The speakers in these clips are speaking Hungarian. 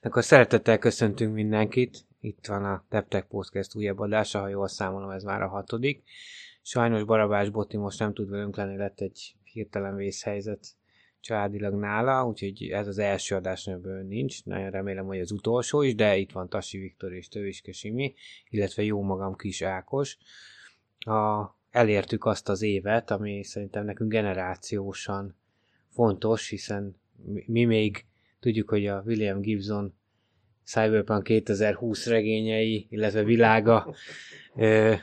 Akkor szeretettel köszöntünk mindenkit. Itt van a TepTech Podcast újabb adása, ha jól számolom, ez már a hatodik. Sajnos Barabás Boti most nem tud velünk lenni, lett egy hirtelen vészhelyzet családilag nála, úgyhogy ez az első adás, amiben nincs. Nagyon remélem, hogy az utolsó is, de itt van Tasi Viktor és Töviske Simi, illetve jó magam Kis Ákos. A, elértük azt az évet, ami szerintem nekünk generációsan fontos, hiszen mi még tudjuk, hogy a William Gibson Cyberpunk 2020 regényei, illetve világa ö,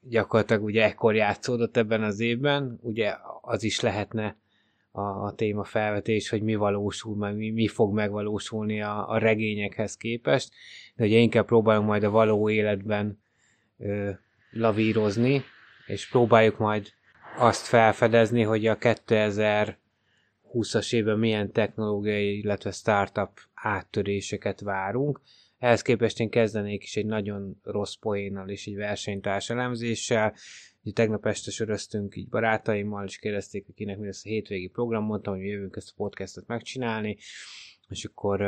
gyakorlatilag ugye ekkor játszódott ebben az évben, ugye az is lehetne a, a téma felvetés, hogy mi valósul, meg mi, mi fog megvalósulni a, a regényekhez képest, de ugye inkább próbálunk majd a való életben ö, lavírozni, és próbáljuk majd azt felfedezni, hogy a 2020-as évben milyen technológiai, illetve startup áttöréseket várunk. Ehhez képest én kezdenék is egy nagyon rossz poénnal és egy versenytárs elemzéssel. Ugye tegnap este söröztünk így barátaimmal, és kérdezték, hogy kinek mi lesz a hétvégi program, mondtam, hogy jövünk ezt a podcastot megcsinálni, és akkor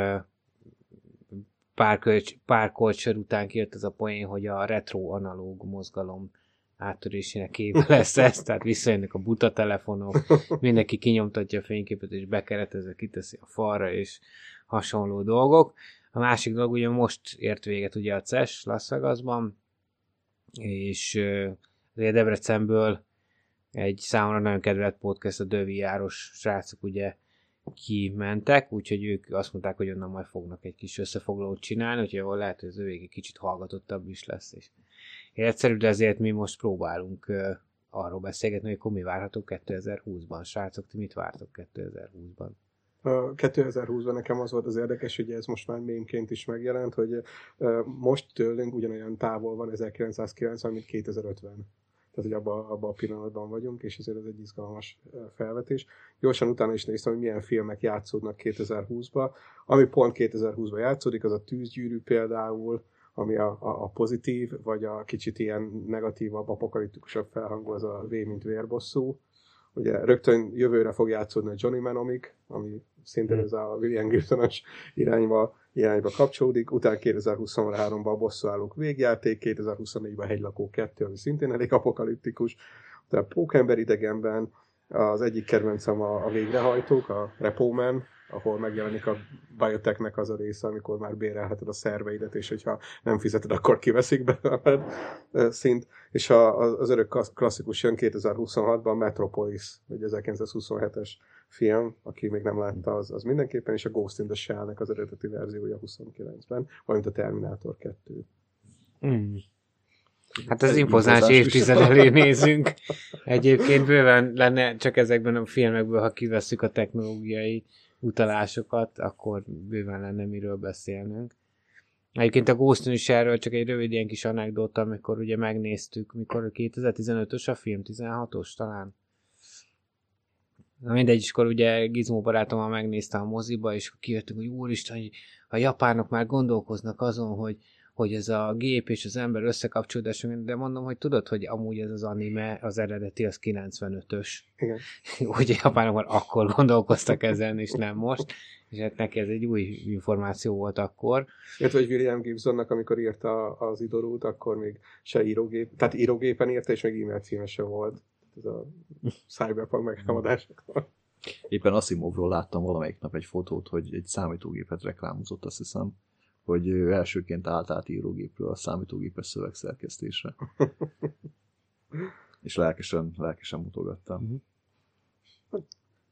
pár, kölcs, pár kolcsör után kijött ez a poén, hogy a retro analóg mozgalom áttörésének éve lesz ez, tehát visszajönnek a buta telefonok, mindenki kinyomtatja a fényképet, és bekeretezve kiteszi a falra, és hasonló dolgok. A másik dolog ugye most ért véget ugye a CES Las Vegasban, és ugye Debrecenből egy számomra nagyon kedvelt podcast, a Dövi Járos srácok ugye kimentek, úgyhogy ők azt mondták, hogy onnan majd fognak egy kis összefoglalót csinálni, úgyhogy lehet, hogy az ő egy kicsit hallgatottabb is lesz, és egyszerű, de ezért mi most próbálunk arról beszélgetni, hogy akkor mi várható 2020-ban. Srácok, ti mit vártok 2020-ban? 2020-ban nekem az volt az érdekes, hogy ez most már mémként is megjelent, hogy most tőlünk ugyanolyan távol van 1990, mint 2050. Tehát, hogy abban abba a pillanatban vagyunk, és ezért ez egy izgalmas felvetés. Gyorsan utána is néztem, hogy milyen filmek játszódnak 2020-ban. Ami pont 2020-ban játszódik, az a Tűzgyűrű például, ami a, a, a pozitív, vagy a kicsit ilyen negatívabb, apokaliptikusabb felhangú, az a V, mint vérbosszú. Ugye rögtön jövőre fog játszódni a Johnny Manomic, ami szintén ez a William Gibsonos irányba, irányba kapcsolódik. Utána 2023-ban a bosszúállók végjáték, 2024-ben a Hegylakó 2, ami szintén elég apokaliptikus. Tehát Pókember idegenben az egyik kedvencem a, a végrehajtók, a Repo Man, ahol megjelenik a biotechnek az a része, amikor már bérelheted a szerveidet, és hogyha nem fizeted, akkor kiveszik belőled szint. És a, az örök klasszikus jön 2026-ban Metropolis, egy 1927-es film, aki még nem látta, az, az mindenképpen, és a Ghost in the Shell-nek az eredeti verziója 29-ben, valamint a Terminator 2. Mm. Hát az impozáns évtized elé nézünk. Egyébként bőven lenne csak ezekben a filmekből, ha kivesszük a technológiai utalásokat, akkor bőven lenne miről beszélnünk. Egyébként a Ghost is erről csak egy rövid ilyen kis anekdota, amikor ugye megnéztük, mikor 2015-ös a film, 16-os talán. Na mindegy, és akkor ugye Gizmo barátommal megnézte a moziba, és kijöttünk, hogy úristen, hogy a japánok már gondolkoznak azon, hogy hogy ez a gép és az ember összekapcsolódás, de mondom, hogy tudod, hogy amúgy ez az anime, az eredeti az 95-ös. Igen. Úgy a japánok már akkor gondolkoztak ezen, és nem most, és hát neki ez egy új információ volt akkor. Illetve, hogy William Gibsonnak, amikor írta az idorút, akkor még se írógép, tehát írógépen írta, és még e-mail címe se volt. Ez a cyberpunk megtámadásokról. Éppen Asimovról láttam valamelyik nap egy fotót, hogy egy számítógépet reklámozott, azt hiszem hogy ő elsőként állt át írógépről a számítógépes szövegszerkesztésre. És lelkesen, lelkesen mutogattam. Uh-huh.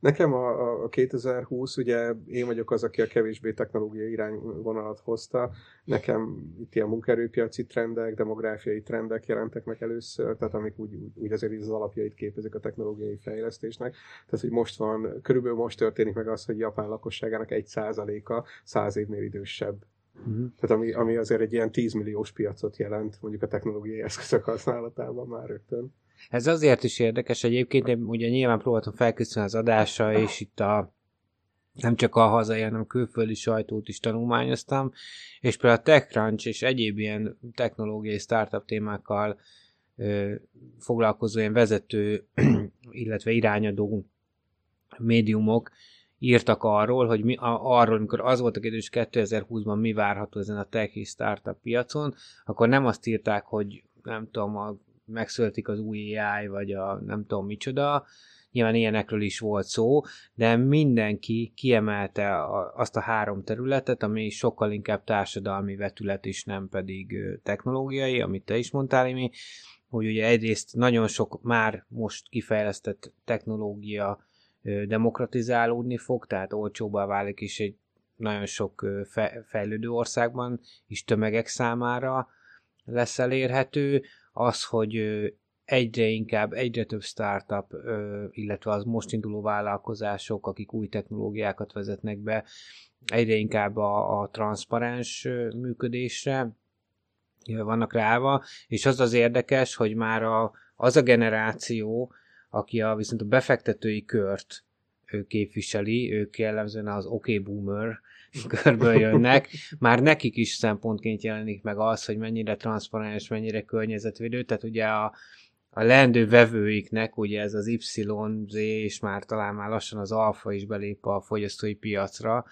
Nekem a, a 2020, ugye én vagyok az, aki a kevésbé technológiai irányvonalat hozta. Nekem itt ilyen munkaerőpiaci trendek, demográfiai trendek jelentek meg először, tehát amik úgy, úgy, úgy azért az alapjait képezik a technológiai fejlesztésnek. Tehát, hogy most van, körülbelül most történik meg az, hogy Japán lakosságának egy százaléka száz évnél idősebb. Uh-huh. Tehát ami, ami azért egy ilyen 10 milliós piacot jelent, mondjuk a technológiai eszközök használatában már rögtön. Ez azért is érdekes egyébként, én ugye nyilván próbáltam felkészülni az adásra, és itt a nem csak a hazai, hanem külföldi sajtót is tanulmányoztam, és például a TechCrunch és egyéb ilyen technológiai startup témákkal ö, foglalkozó ilyen vezető, illetve irányadó médiumok írtak arról, hogy mi, arról, amikor az volt a kérdés, 2020-ban mi várható ezen a tech startup piacon, akkor nem azt írták, hogy nem tudom, a, megszületik az új AI, vagy a nem tudom micsoda, nyilván ilyenekről is volt szó, de mindenki kiemelte a, azt a három területet, ami sokkal inkább társadalmi vetület is, nem pedig technológiai, amit te is mondtál, Imi, hogy ugye egyrészt nagyon sok már most kifejlesztett technológia demokratizálódni fog, tehát olcsóbbá válik is egy nagyon sok fejlődő országban is tömegek számára lesz elérhető. Az, hogy egyre inkább, egyre több startup, illetve az most induló vállalkozások, akik új technológiákat vezetnek be, egyre inkább a, a transzparens működésre vannak ráva, és az az érdekes, hogy már a, az a generáció, aki a, viszont a befektetői kört ő képviseli, ők jellemzően az OK Boomer körből jönnek, már nekik is szempontként jelenik meg az, hogy mennyire transzparens, mennyire környezetvédő, tehát ugye a, a leendő vevőiknek, ugye ez az Y, Z, és már talán már lassan az alfa is belép a fogyasztói piacra,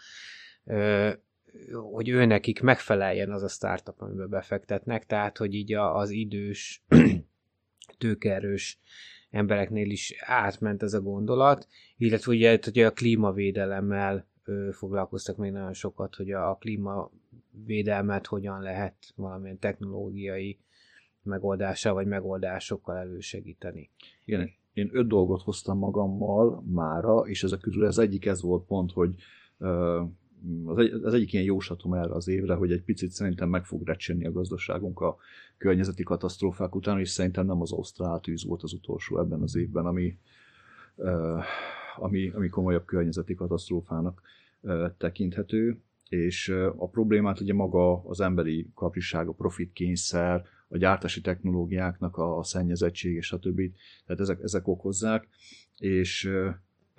hogy ő nekik megfeleljen az a startup, amiben befektetnek, tehát hogy így az idős, tőkerős embereknél is átment ez a gondolat, illetve ugye hogy a klímavédelemmel foglalkoztak még nagyon sokat, hogy a, a klímavédelmet hogyan lehet valamilyen technológiai megoldással vagy megoldásokkal elősegíteni. Igen, én öt dolgot hoztam magammal mára, és ezek közül az egyik ez volt pont, hogy az, egy, az egyik ilyen jósatom erre az évre, hogy egy picit szerintem meg fog recsenni a gazdaságunk a környezeti katasztrófák után, és szerintem nem az ausztrál tűz volt az utolsó ebben az évben, ami, ami, ami komolyabb környezeti katasztrófának tekinthető, és a problémát ugye maga az emberi kapriság, a profitkényszer, a gyártási technológiáknak a szennyezettség és a többi, tehát ezek, ezek okozzák, és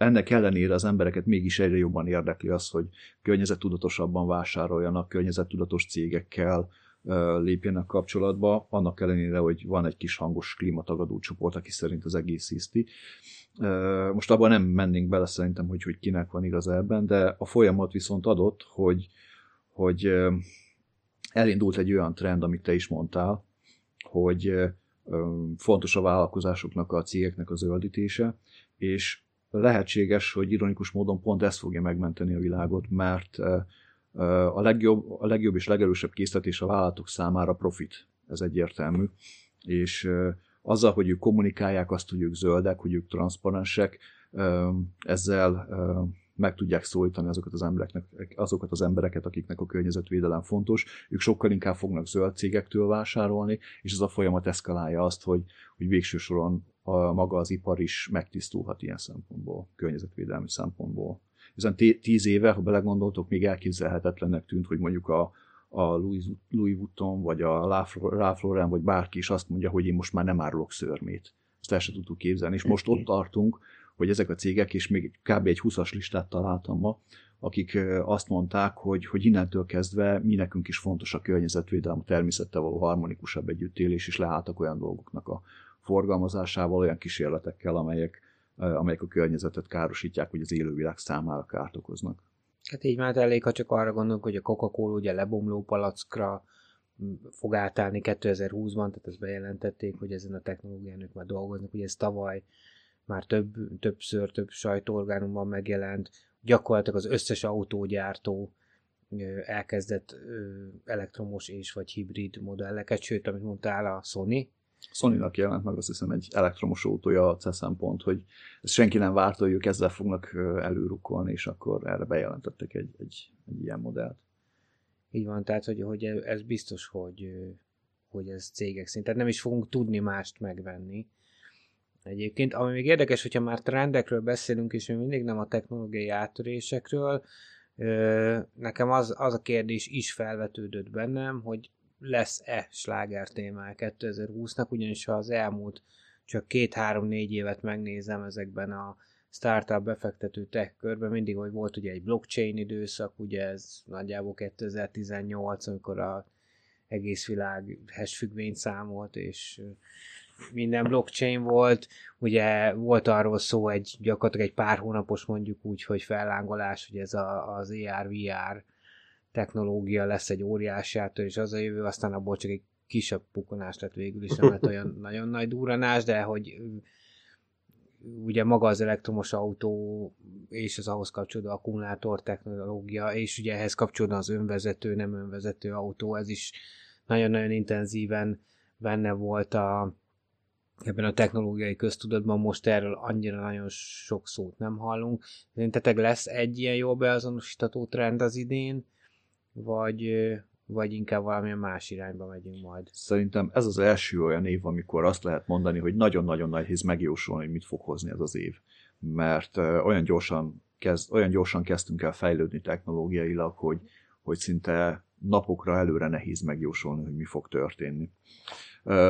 ennek ellenére az embereket mégis egyre jobban érdekli az, hogy környezettudatosabban vásároljanak, környezettudatos cégekkel lépjenek kapcsolatba, annak ellenére, hogy van egy kis hangos klímatagadó csoport, aki szerint az egész hiszti. Most abban nem mennénk bele szerintem, hogy, hogy kinek van igaz ebben, de a folyamat viszont adott, hogy, hogy elindult egy olyan trend, amit te is mondtál, hogy fontos a vállalkozásoknak, a cégeknek a zöldítése, és lehetséges, hogy ironikus módon pont ez fogja megmenteni a világot, mert a legjobb, a legjobb és legerősebb készítés a vállalatok számára profit, ez egyértelmű, és azzal, hogy ők kommunikálják azt, hogy ők zöldek, hogy ők transzparensek, ezzel meg tudják szólítani azokat az, embereknek, azokat az embereket, akiknek a környezetvédelem fontos, ők sokkal inkább fognak zöld cégektől vásárolni, és ez a folyamat eszkalálja azt, hogy, hogy végső soron a, maga az ipar is megtisztulhat ilyen szempontból, környezetvédelmi szempontból. Ezen tíz éve, ha belegondoltok, még elképzelhetetlennek tűnt, hogy mondjuk a, a Louis, Louis Vuitton, vagy a Ralph Lauren, vagy bárki is azt mondja, hogy én most már nem árulok szörmét. Ezt el sem tudtuk képzelni. És most ott tartunk, hogy ezek a cégek, és még kb. egy 20-as listát találtam ma, akik azt mondták, hogy, hogy innentől kezdve mi nekünk is fontos a környezetvédelem, a természettel való harmonikusabb együttélés, és leálltak olyan dolgoknak a forgalmazásával, olyan kísérletekkel, amelyek, amelyek a környezetet károsítják, vagy az élővilág számára kárt okoznak. Hát így már elég, ha csak arra gondolunk, hogy a Coca-Cola ugye lebomló palackra fog átállni 2020-ban, tehát ezt bejelentették, hogy ezen a technológián ők már dolgoznak, ugye ez tavaly már több, többször, több sajtóorgánumban megjelent, gyakorlatilag az összes autógyártó elkezdett elektromos és vagy hibrid modelleket, sőt, amit mondtál, a Sony. Sony-nak jelent meg azt hiszem egy elektromos autója a CESZEN pont, hogy ezt senki nem várta, hogy ők ezzel fognak előrukkolni, és akkor erre bejelentettek egy, egy, egy ilyen modellt. Így van, tehát hogy, hogy ez biztos, hogy, hogy ez cégek szinten. nem is fogunk tudni mást megvenni, Egyébként, ami még érdekes, hogyha már trendekről beszélünk, és mi mindig nem a technológiai áttörésekről, nekem az, az a kérdés is felvetődött bennem, hogy lesz-e sláger témája 2020-nak, ugyanis ha az elmúlt csak két-három-négy évet megnézem ezekben a startup befektető tech körben, mindig, hogy volt ugye egy blockchain időszak, ugye ez nagyjából 2018, amikor a egész világ hash függvényt számolt, és minden blockchain volt, ugye volt arról szó egy gyakorlatilag egy pár hónapos mondjuk úgy, hogy fellángolás, hogy ez a, az AR-VR technológia lesz egy óriási átör, és az a jövő, aztán abból csak egy kisebb pukonás lett végül is, nem lett olyan nagyon nagy duranás, de hogy ugye maga az elektromos autó és az ahhoz kapcsolódó akkumulátor technológia, és ugye ehhez kapcsolódóan az önvezető, nem önvezető autó, ez is nagyon-nagyon intenzíven benne volt a, ebben a technológiai köztudatban, most erről annyira nagyon sok szót nem hallunk. Szerintetek lesz egy ilyen jól beazonosítató trend az idén, vagy, vagy inkább valamilyen más irányba megyünk majd? Szerintem ez az első olyan év, amikor azt lehet mondani, hogy nagyon-nagyon nehéz megjósolni, hogy mit fog hozni ez az év. Mert olyan gyorsan, kezd, olyan gyorsan kezdtünk el fejlődni technológiailag, hogy, hogy szinte napokra előre nehéz megjósolni, hogy mi fog történni.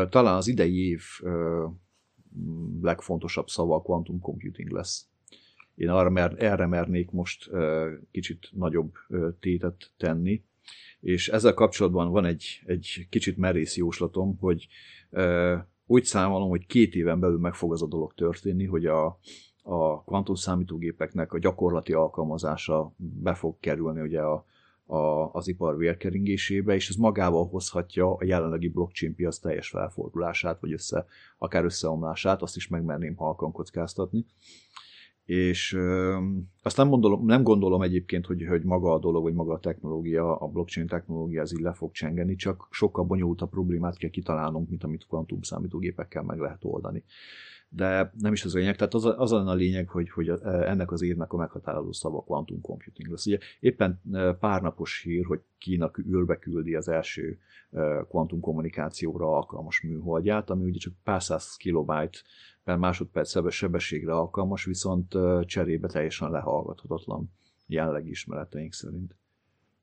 Talán az idei év legfontosabb szava a quantum computing lesz. Én arra mer, erre mernék most kicsit nagyobb tétet tenni, és ezzel kapcsolatban van egy, egy kicsit merész jóslatom, hogy úgy számolom, hogy két éven belül meg fog az a dolog történni, hogy a, a kvantum számítógépeknek a gyakorlati alkalmazása be fog kerülni ugye a, a, az ipar vérkeringésébe, és ez magával hozhatja a jelenlegi blockchain piac teljes felfordulását, vagy össze, akár összeomlását, azt is megmerném halkan kockáztatni. És azt nem gondolom, nem gondolom egyébként, hogy, hogy maga a dolog, vagy maga a technológia, a blockchain technológia az így le fog csengeni, csak sokkal bonyolultabb problémát kell kitalálnunk, mint amit kvantum számítógépekkel meg lehet oldani de nem is az a lényeg, tehát az, az a lényeg, hogy, hogy ennek az évnek a meghatározó szava quantum computing lesz. Ugye éppen pár napos hír, hogy Kína űrbe küldi az első kvantum kommunikációra alkalmas műholdját, ami ugye csak pár száz kilobájt per másodperc sebességre alkalmas, viszont cserébe teljesen lehallgathatatlan jelenlegi ismereteink szerint.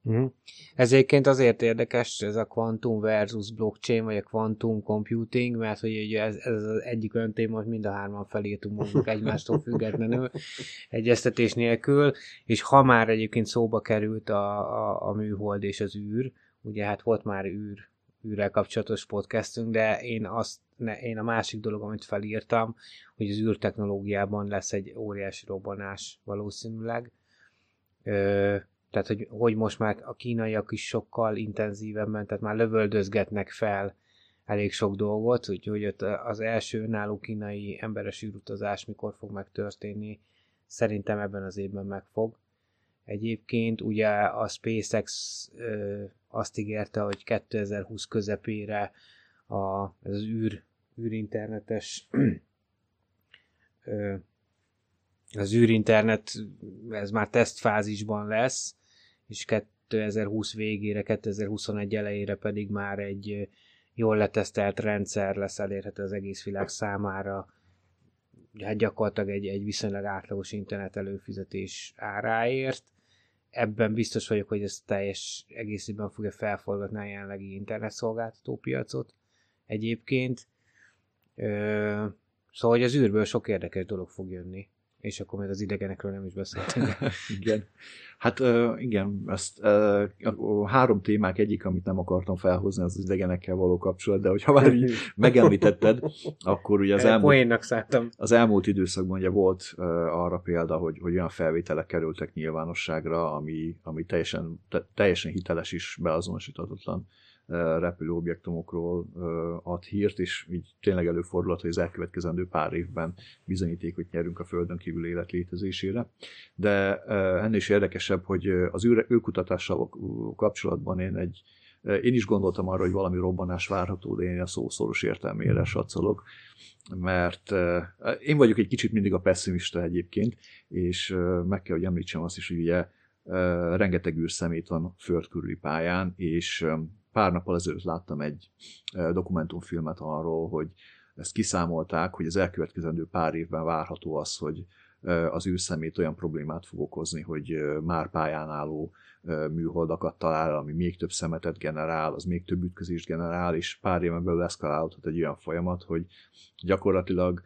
Uh-huh. Ez egyébként azért érdekes, ez a quantum versus blockchain, vagy a quantum computing, mert hogy ugye ez, ez az egyik olyan téma, hogy mind a hárman felírtunk magunk egymástól függetlenül, egyeztetés nélkül, és ha már egyébként szóba került a, a, a műhold és az űr, ugye hát volt már űr, űrrel kapcsolatos podcastünk, de én, azt, ne, én a másik dolog, amit felírtam, hogy az űrtechnológiában lesz egy óriási robbanás valószínűleg. Ö, tehát, hogy, hogy most már a kínaiak is sokkal intenzívebben, tehát már lövöldözgetnek fel elég sok dolgot, úgyhogy ott az első önálló kínai emberes űrutazás mikor fog megtörténni, szerintem ebben az évben meg fog. Egyébként ugye a SpaceX ö, azt ígérte, hogy 2020 közepére a, ez az űr, űrinternetes az űrinternet ez már tesztfázisban lesz, és 2020 végére, 2021 elejére pedig már egy jól letesztelt rendszer lesz elérhető az egész világ számára, hát gyakorlatilag egy, egy viszonylag átlagos internet előfizetés áráért. Ebben biztos vagyok, hogy ez teljes egészében fogja felforgatni a jelenlegi internetszolgáltató piacot. Egyébként, ö, szóval hogy az űrből sok érdekes dolog fog jönni. És akkor még az idegenekről nem is beszéltünk. igen. Hát uh, igen, ezt uh, a három témák egyik, amit nem akartam felhozni, az, az idegenekkel való kapcsolat, de hogyha már így megemlítetted, akkor ugye az elmúlt, az elmúlt időszakban ugye volt uh, arra példa, hogy, hogy olyan felvételek kerültek nyilvánosságra, ami, ami teljesen, te, teljesen hiteles is beazonosíthatatlan repülőobjektumokról ad hírt, és így tényleg előfordulhat, hogy az elkövetkezendő pár évben bizonyítékot nyerünk a Földön kívül élet létezésére. De ennél is érdekesebb, hogy az űrkutatással kapcsolatban én egy én is gondoltam arra, hogy valami robbanás várható, de én a szó szoros értelmére satszolok, mert én vagyok egy kicsit mindig a pessimista egyébként, és meg kell, hogy említsem azt is, hogy ugye rengeteg űrszemét van föld körüli pályán, és pár nappal ezelőtt láttam egy dokumentumfilmet arról, hogy ezt kiszámolták, hogy az elkövetkezendő pár évben várható az, hogy az űrszemét olyan problémát fog okozni, hogy már pályán álló műholdakat talál, ami még több szemetet generál, az még több ütközést generál, és pár éven belül eszkalálódhat egy olyan folyamat, hogy gyakorlatilag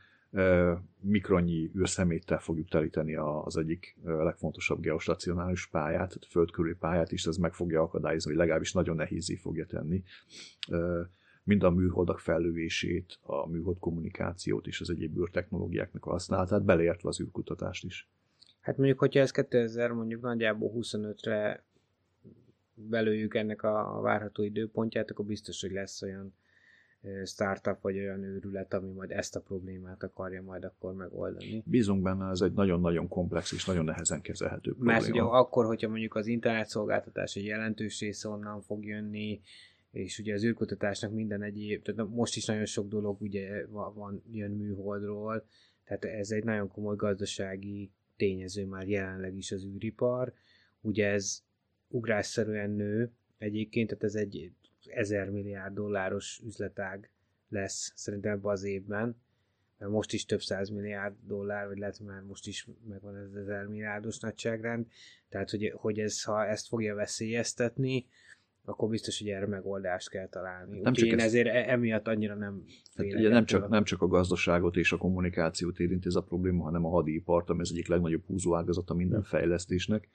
mikronnyi űrszeméttel fogjuk telíteni az egyik legfontosabb geostacionális pályát, tehát a föld pályát is, ez meg fogja akadályozni, vagy legalábbis nagyon nehézé fogja tenni mind a műholdak fellövését, a műhold kommunikációt és az egyéb űrtechnológiáknak a használatát, beleértve az űrkutatást is. Hát mondjuk, hogyha ez 2000 mondjuk nagyjából 25-re belőjük ennek a várható időpontját, akkor biztos, hogy lesz olyan startup vagy olyan őrület, ami majd ezt a problémát akarja majd akkor megoldani. Bízunk benne, ez egy nagyon-nagyon komplex és nagyon nehezen kezelhető probléma. Mert ugye akkor, hogyha mondjuk az internetszolgáltatás egy jelentős része onnan fog jönni, és ugye az űrkutatásnak minden egyéb, tehát most is nagyon sok dolog ugye van, jön műholdról, tehát ez egy nagyon komoly gazdasági tényező már jelenleg is az űripar. Ugye ez ugrásszerűen nő egyébként, tehát ez egy ezer milliárd dolláros üzletág lesz szerintem ebben az évben. Mert most is több száz milliárd dollár, vagy lehet, már most is megvan ez az ezer milliárdos nagyságrend. Tehát, hogy, hogy ez, ha ezt fogja veszélyeztetni, akkor biztos, hogy erre megoldást kell találni. Nem csak én ez... ezért e- emiatt annyira nem hát ugye nem csak, nem csak a gazdaságot és a kommunikációt érinti ez a probléma, hanem a hadipart, ami az egyik legnagyobb húzóágazata minden hm. fejlesztésnek,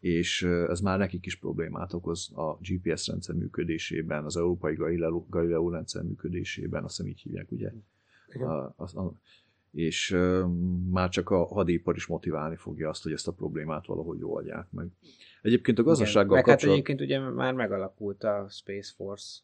és ez már nekik is problémát okoz a GPS rendszer működésében, az európai Galileo, Galileo rendszer működésében, azt hiszem így hívják, ugye? A, a, a, és uh, már csak a hadipar is motiválni fogja azt, hogy ezt a problémát valahogy oldják meg. Egyébként a gazdasággal Igen, meg kapcsolat... hát egyébként ugye már megalakult a Space Force.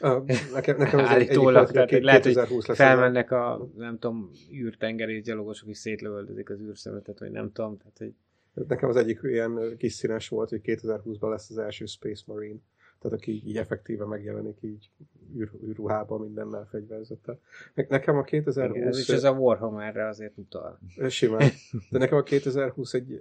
Uh, nekem, nekem az Állítólag, tehát egy, lehet, hogy felmennek a, nem tudom, űrtengerész gyalogosok is szétlövöldözik az űrszemetet, vagy nem tudom, tehát hogy Nekem az egyik ilyen kis színes volt, hogy 2020-ban lesz az első Space Marine. Tehát aki így effektíve megjelenik így űr, űrruhában, mindennel fegyverzettel. Nekem a 2020... Igen, és ez a Warhammerre azért utal. Simán. De nekem a 2020 egy,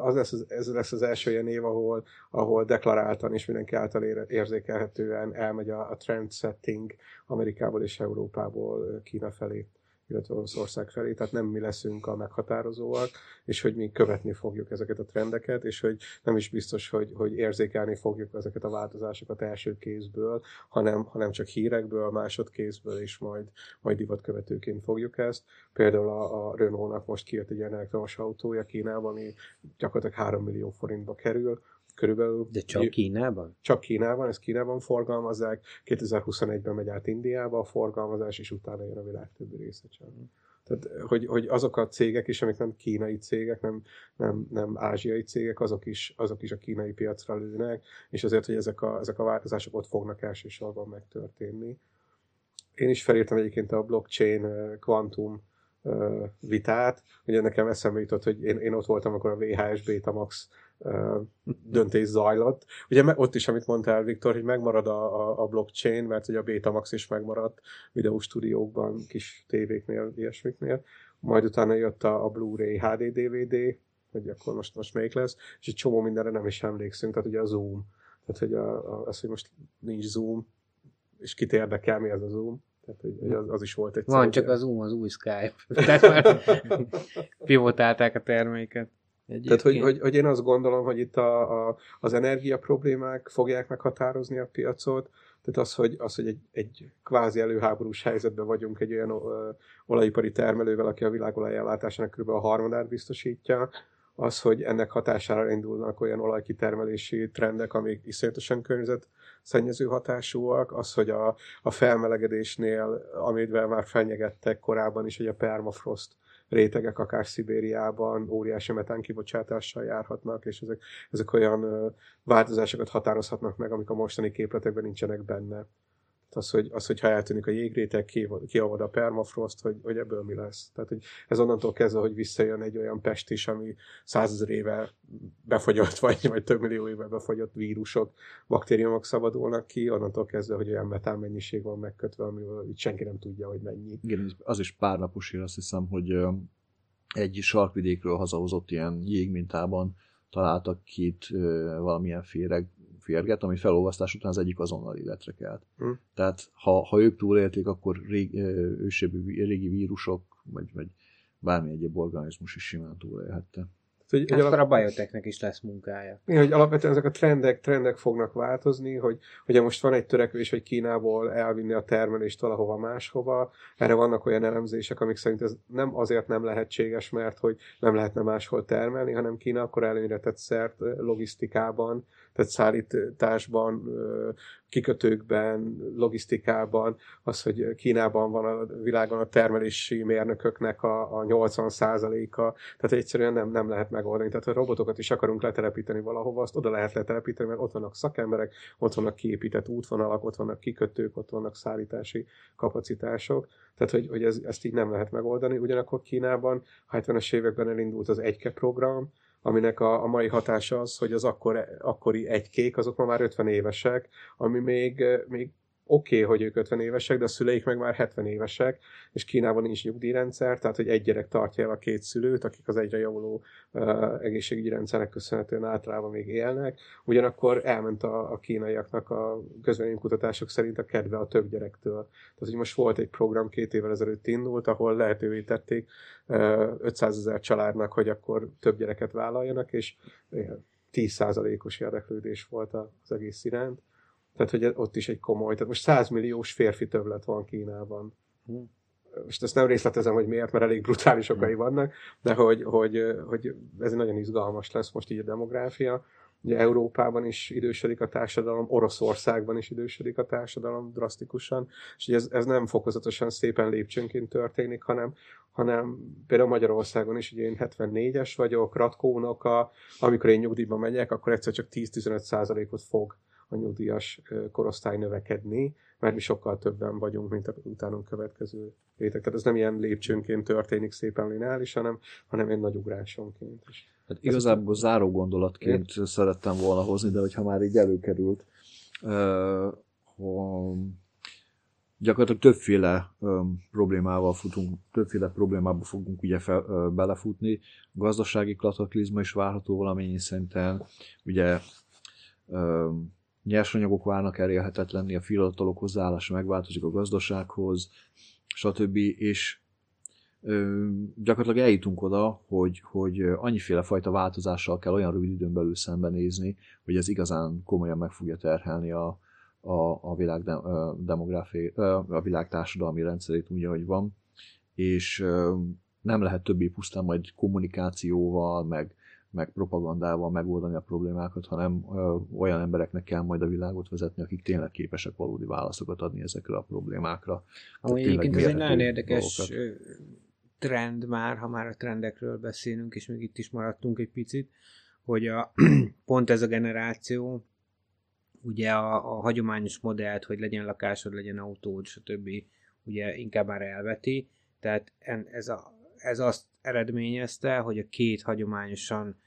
az lesz az, ez lesz az első ilyen év, ahol, ahol deklaráltan és mindenki által érzékelhetően elmegy a, a trend setting Amerikából és Európából Kína felé illetve Oroszország felé, tehát nem mi leszünk a meghatározóak, és hogy mi követni fogjuk ezeket a trendeket, és hogy nem is biztos, hogy, hogy érzékelni fogjuk ezeket a változásokat első kézből, hanem, hanem csak hírekből, másodkézből, és majd, majd divatkövetőként fogjuk ezt. Például a, a Renault-nak most kijött egy ilyen elektromos autója Kínában, ami gyakorlatilag 3 millió forintba kerül, körülbelül... De csak Kínában? Csak Kínában, ezt Kínában forgalmazzák. 2021-ben megy át Indiába a forgalmazás, és utána jön a világ többi része csak. Tehát, hogy, hogy azok a cégek is, amik nem kínai cégek, nem, nem, nem ázsiai cégek, azok is, azok is a kínai piacra lőnek, és azért, hogy ezek a, ezek a változások ott fognak elsősorban megtörténni. Én is felírtam egyébként a blockchain kvantum vitát, ugye nekem eszembe jutott, hogy én, én ott voltam, akkor a VHS Betamax döntés zajlott. Ugye ott is, amit mondtál, Viktor, hogy megmarad a, a, a blockchain, mert ugye a Betamax is megmaradt videóstúdiókban, kis tévéknél, ilyesmiknél. Majd utána jött a, a Blu-ray HD DVD, hogy akkor most, most melyik lesz, és egy csomó mindenre nem is emlékszünk, tehát ugye a Zoom. Tehát, hogy a, a, az, hogy most nincs Zoom, és kit érdekel, mi az a Zoom. Tehát, hogy az, az is volt egy Van, csak az Zoom az új Skype. Tehát már pivotálták a terméket. Egyébként. Tehát, hogy, hogy, hogy én azt gondolom, hogy itt a, a, az energia problémák fogják meghatározni a piacot, tehát az, hogy, az, hogy egy, egy kvázi előháborús helyzetben vagyunk egy olyan ö, olajipari termelővel, aki a világolaj ellátásának kb. a harmadát biztosítja, az, hogy ennek hatására indulnak olyan olajkitermelési trendek, amik iszonyatosan környezetszennyező hatásúak, az, hogy a, a felmelegedésnél, amivel már fenyegettek korábban is, hogy a permafrost rétegek akár Szibériában óriási metán kibocsátással járhatnak, és ezek, ezek olyan változásokat határozhatnak meg, amik a mostani képletekben nincsenek benne az, hogy, az, hogyha eltűnik a jégréteg, kiavad a permafrost, hogy, hogy ebből mi lesz. Tehát, hogy ez onnantól kezdve, hogy visszajön egy olyan pest is, ami százezer éve befogyott, vagy, vagy több millió éve befogyott vírusok, baktériumok szabadulnak ki, onnantól kezdve, hogy olyan metán mennyiség van megkötve, amivel itt senki nem tudja, hogy mennyi. Igen, az is pár napos azt hiszem, hogy egy sarkvidékről hazahozott ilyen jégmintában találtak két valamilyen féreg férget, ami felolvasztás után az egyik azonnal életre kelt. Hm. Tehát ha, ha ők túlélték, akkor rég, ősébű, régi vírusok, vagy, vagy bármi egyéb organizmus is simán túlélhette. Hogy, hát akkor alap... a biotechnek is lesz munkája. Igen, hogy alapvetően ezek a trendek, trendek fognak változni, hogy ugye most van egy törekvés, hogy Kínából elvinni a termelést valahova máshova. Erre vannak olyan elemzések, amik szerint ez nem azért nem lehetséges, mert hogy nem lehetne máshol termelni, hanem Kína akkor előnyre tett szert logisztikában, tehát szállításban, kikötőkben, logisztikában, az, hogy Kínában van a világon a termelési mérnököknek a, a 80%-a, tehát egyszerűen nem, nem lehet megoldani. Tehát a robotokat is akarunk letelepíteni valahova, azt oda lehet letelepíteni, mert ott vannak szakemberek, ott vannak kiépített útvonalak, ott vannak kikötők, ott vannak szállítási kapacitások. Tehát, hogy, hogy ez, ezt így nem lehet megoldani. Ugyanakkor Kínában a 70-es években elindult az egyke program, aminek a, a mai hatása az, hogy az akkor, akkori egy kék, azok ma már 50 évesek, ami még, még oké, okay, hogy ők 50 évesek, de a szüleik meg már 70 évesek, és Kínában nincs nyugdíjrendszer, tehát hogy egy gyerek tartja el a két szülőt, akik az egyre javuló uh, egészségügyi rendszernek köszönhetően általában még élnek. Ugyanakkor elment a, a kínaiaknak a kutatások szerint a kedve a több gyerektől. Tehát, hogy most volt egy program, két évvel ezelőtt indult, ahol lehetővé tették uh, 500 ezer családnak, hogy akkor több gyereket vállaljanak, és 10%-os érdeklődés volt az egész iránt tehát, hogy ott is egy komoly, tehát most 100 milliós férfi többlet van Kínában. Hm. Most ezt nem részletezem, hogy miért, mert elég brutális okai hm. vannak, de hogy, hogy, hogy ez nagyon izgalmas lesz most így a demográfia. Ugye Európában is idősödik a társadalom, Oroszországban is idősödik a társadalom drasztikusan, és ez, ez nem fokozatosan szépen lépcsőnként történik, hanem, hanem például Magyarországon is, ugye én 74-es vagyok, Ratkónak, a, amikor én nyugdíjba megyek, akkor egyszer csak 10-15 százalékot fog a nyugdíjas korosztály növekedni, mert mi sokkal többen vagyunk, mint a utánunk következő réteg. Tehát ez nem ilyen lépcsőnként történik szépen lineálisan, hanem, hanem egy nagy ugrásonként is. Hát igazából záró gondolatként Én? szerettem volna hozni, de hogyha már így előkerült, uh, gyakorlatilag többféle um, problémával futunk, többféle problémába fogunk ugye fel, uh, belefutni. A gazdasági kataklizma is várható valamennyi szinten. Ugye um, nyersanyagok válnak elérhetetlenni, a fiatalok hozzáállása megváltozik a gazdasághoz, stb. És ö, gyakorlatilag eljutunk oda, hogy, hogy annyiféle fajta változással kell olyan rövid időn belül szembenézni, hogy ez igazán komolyan meg fogja terhelni a, a, a világ de, demográfi, a világ társadalmi rendszerét úgy, ahogy van, és nem lehet többé pusztán majd kommunikációval, meg, meg propagandával megoldani a problémákat, hanem ö, olyan embereknek kell majd a világot vezetni, akik tényleg képesek valódi válaszokat adni ezekre a problémákra. Ami egyébként ez egy nagyon érdekes dolgokat. trend már, ha már a trendekről beszélünk, és még itt is maradtunk egy picit, hogy a, pont ez a generáció, ugye a, a hagyományos modellt, hogy legyen lakásod, legyen autód, stb. ugye inkább már elveti, tehát ez, a, ez azt eredményezte, hogy a két hagyományosan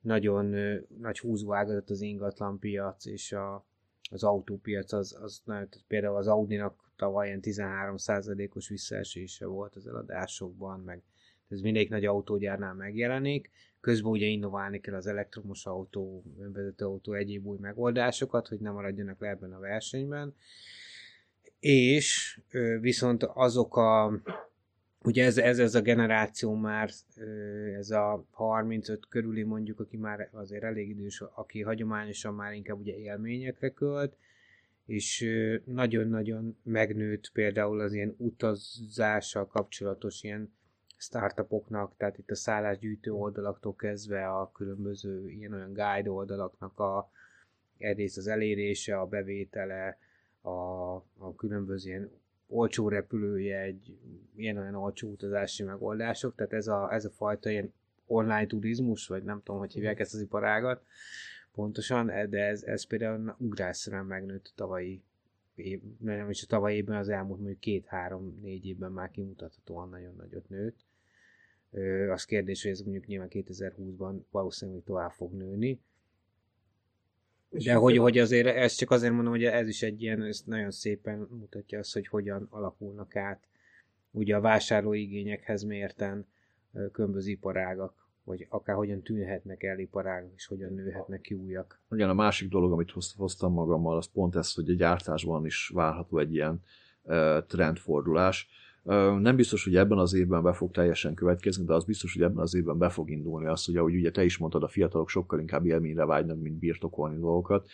nagyon nagy húzóágazat az ingatlan piac és a, az autópiac, az, az nagyon, például az Audinak tavaly ilyen 13%-os visszaesése volt az eladásokban, meg ez mindegyik nagy autógyárnál megjelenik, közben ugye innoválni kell az elektromos autó, önvezető autó, egyéb új megoldásokat, hogy ne maradjanak le ebben a versenyben, és viszont azok a ugye ez, ez, ez a generáció már, ez a 35 körüli mondjuk, aki már azért elég idős, aki hagyományosan már inkább ugye élményekre költ, és nagyon-nagyon megnőtt például az ilyen utazással kapcsolatos ilyen startupoknak, tehát itt a szállásgyűjtő oldalaktól kezdve a különböző ilyen-olyan guide oldalaknak a egyrészt az elérése, a bevétele, a, a különböző ilyen olcsó repülőjegy, ilyen-olyan olcsó utazási megoldások, tehát ez a, ez a fajta ilyen online turizmus, vagy nem tudom, hogy hívják ezt az iparágat pontosan, de ez, ez például ugrásszerűen megnőtt a tavalyi év, nem is a tavalyi évben, az elmúlt mondjuk két-három-négy évben már kimutathatóan nagyon nagyot nőtt. Ö, az kérdés, hogy ez mondjuk nyilván 2020-ban valószínűleg tovább fog nőni, de hogy, hogy azért, ezt csak azért mondom, hogy ez is egy ilyen, ez nagyon szépen mutatja azt, hogy hogyan alakulnak át ugye a vásárlóigényekhez mérten különböző iparágak, vagy akár hogyan tűnhetnek el iparágak, és hogyan nőhetnek ki újak. Igen, a másik dolog, amit hoztam magammal, az pont ez, hogy a gyártásban is várható egy ilyen trendfordulás nem biztos, hogy ebben az évben be fog teljesen következni, de az biztos, hogy ebben az évben be fog indulni az, hogy ahogy ugye te is mondtad, a fiatalok sokkal inkább élményre vágynak, mint birtokolni dolgokat,